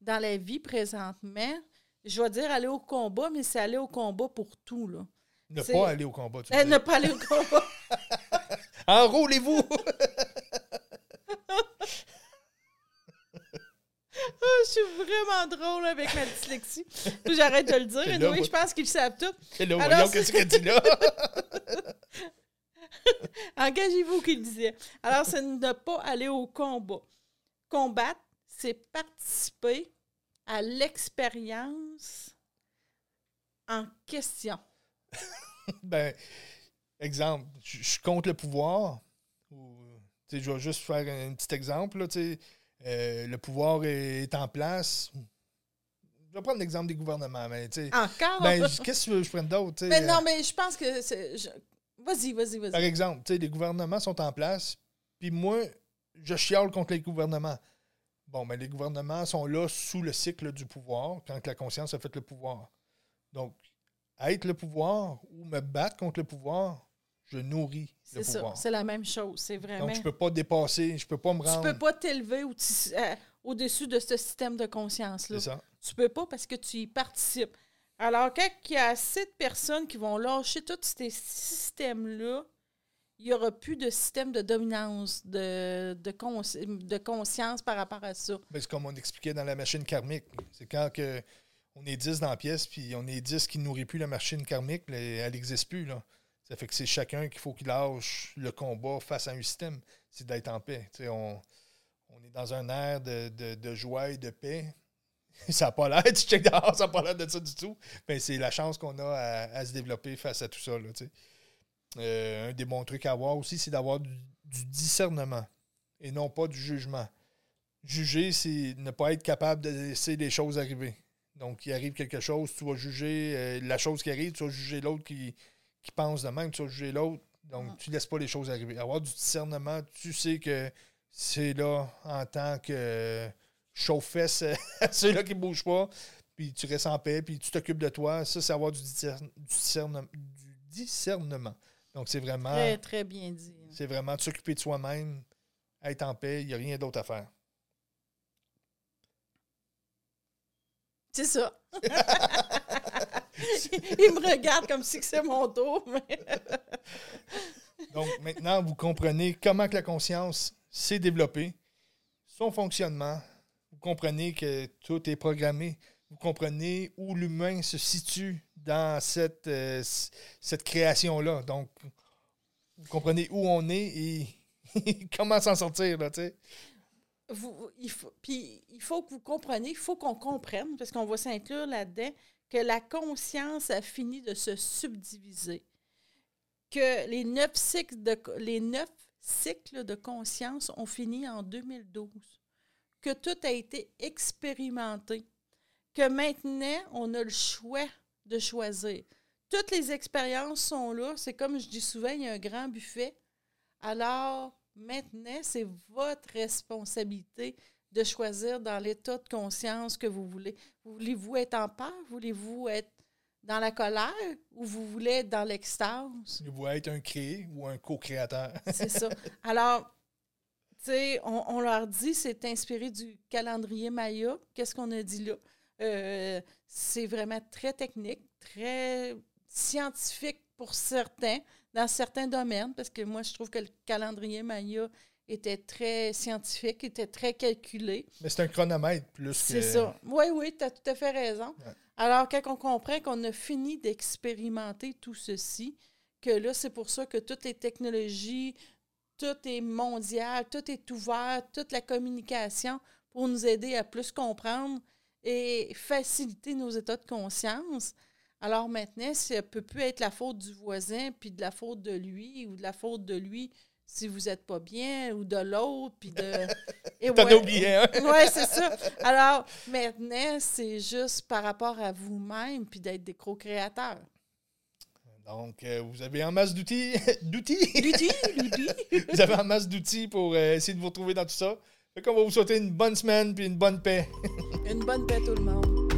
B: dans la vie présentement, je vais dire aller au combat, mais c'est aller au combat pour tout. Là.
A: Ne pas aller au combat. Tu
B: eh, ne pas aller au combat. (laughs)
A: Enrôlez-vous! (laughs) (laughs)
B: Ah, je suis vraiment drôle avec ma dyslexie. J'arrête de le dire. Et oui, je pense qu'ils savent tout.
A: C'est là, voyons qu'est-ce qu'elle dit là? (laughs)
B: Engagez-vous qu'il disait. Alors, c'est ne pas aller au combat. Combattre, c'est participer à l'expérience en question? (laughs)
A: ben, exemple, je suis contre le pouvoir. je vais juste faire un petit exemple. Là, euh, le pouvoir est en place. Je vais prendre l'exemple des gouvernements. Mais,
B: Encore?
A: Ben, qu'est-ce que je prenne d'autre?
B: Mais non, euh, mais je pense que c'est. Vas-y, vas-y, vas-y.
A: Par exemple, les gouvernements sont en place, puis moi, je chiale contre les gouvernements. Bon, mais les gouvernements sont là sous le cycle du pouvoir, quand la conscience a fait le pouvoir. Donc, être le pouvoir ou me battre contre le pouvoir, je nourris le pouvoir.
B: C'est la même chose, c'est vraiment.
A: Donc, je ne peux pas dépasser, je ne peux pas me rendre.
B: Tu ne peux pas t'élever euh, au-dessus de ce système de conscience-là.
A: C'est ça.
B: Tu ne peux pas parce que tu y participes. Alors, quand il y a assez de personnes qui vont lâcher tous ces systèmes-là, il n'y aura plus de système de dominance, de, de, conscience par rapport à ça.
A: C'est comme on expliquait dans la machine karmique. C'est quand que on est 10 dans la pièce, puis on est 10 qui ne nourrit plus la machine karmique, elle n'existe plus. Là. Ça fait que c'est chacun qu'il faut qu'il lâche le combat face à un système. C'est d'être en paix. On, on, est dans un air de, joie et de paix. (laughs) ça n'a pas l'air, tu check dehors, ça n'a pas l'air de ça du tout. Mais c'est la chance qu'on a à, se développer face à tout ça. Là, euh, un des bons trucs à avoir aussi, c'est d'avoir du, discernement et non pas du jugement. Juger, c'est ne pas être capable de laisser les choses arriver. Donc, il arrive quelque chose, tu vas juger euh, la chose qui arrive, tu vas juger l'autre qui, pense de même, tu vas juger l'autre. Donc, tu ne laisses pas les choses arriver. Avoir du discernement, tu sais que c'est là en tant que chauffe-fesse (laughs) ceux-là qui ne bougent pas, puis tu restes en paix, puis tu t'occupes de toi. Ça, c'est avoir du, discernement. Du discernement. Donc, c'est vraiment,
B: Très, très bien dit.
A: c'est vraiment s'occuper de soi-même, être en paix, il n'y a rien d'autre à faire.
B: C'est ça. (laughs) Il me regarde comme si c'est mon tour. mais- (laughs)
A: Donc, maintenant, vous comprenez comment que la conscience s'est développée, son fonctionnement. Vous comprenez que tout est programmé. Vous comprenez où l'humain se situe dans cette, euh, cette création-là. Donc, vous comprenez où on est et (laughs) comment s'en sortir, là, tu sais.
B: vous- il faut, puis il faut que vous compreniez, il faut qu'on comprenne, parce qu'on va s'inclure là-dedans, que la conscience a fini de se subdiviser. Que les neuf cycles de, conscience ont fini en 2012. Que tout a été expérimenté. Que maintenant, on a le choix de choisir. Toutes les expériences sont là. C'est comme je dis souvent, il y a un grand buffet. Alors, maintenant, c'est votre responsabilité de choisir dans l'état de conscience que vous voulez. Voulez-vous être en peur? Voulez-vous être dans la colère? Ou vous voulez être dans l'extase?
A: Vous être un créé ou un co-créateur. (laughs)
B: C'est ça. Alors, tu sais, on, on leur dit, c'est inspiré du calendrier Maya. Qu'est-ce qu'on a dit là? Euh, c'est vraiment très technique, très scientifique pour certains, dans certains domaines, parce que moi, je trouve que le calendrier Maya était très scientifique, était très calculé.
A: Mais c'est un chronomètre plus que...
B: C'est ça. Oui, oui, tu as tout à fait raison.
A: Ouais.
B: Alors, quand on comprend qu'on a fini d'expérimenter tout ceci, que là, c'est pour ça que toutes les technologies, tout est mondial, tout est ouvert, toute la communication pour nous aider à plus comprendre et faciliter nos états de conscience. Alors maintenant, ça ne peut plus être la faute du voisin, puis de la faute de lui, ou de la faute de lui si vous n'êtes pas bien, ou de l'autre, puis de... Et (laughs)
A: T'en as
B: ouais.
A: oublié un. (laughs)
B: Oui, c'est ça. Alors, maintenant, c'est juste par rapport à vous-même, puis d'être des co-créateurs.
A: Donc, euh, vous avez en masse d'outils. (laughs) d'outils?
B: Ludi, Ludi.
A: vous avez en masse d'outils pour euh, essayer de vous retrouver dans tout ça. Fait qu'on va vous souhaiter une bonne semaine puis une bonne paix.
B: Une bonne paix tout le monde.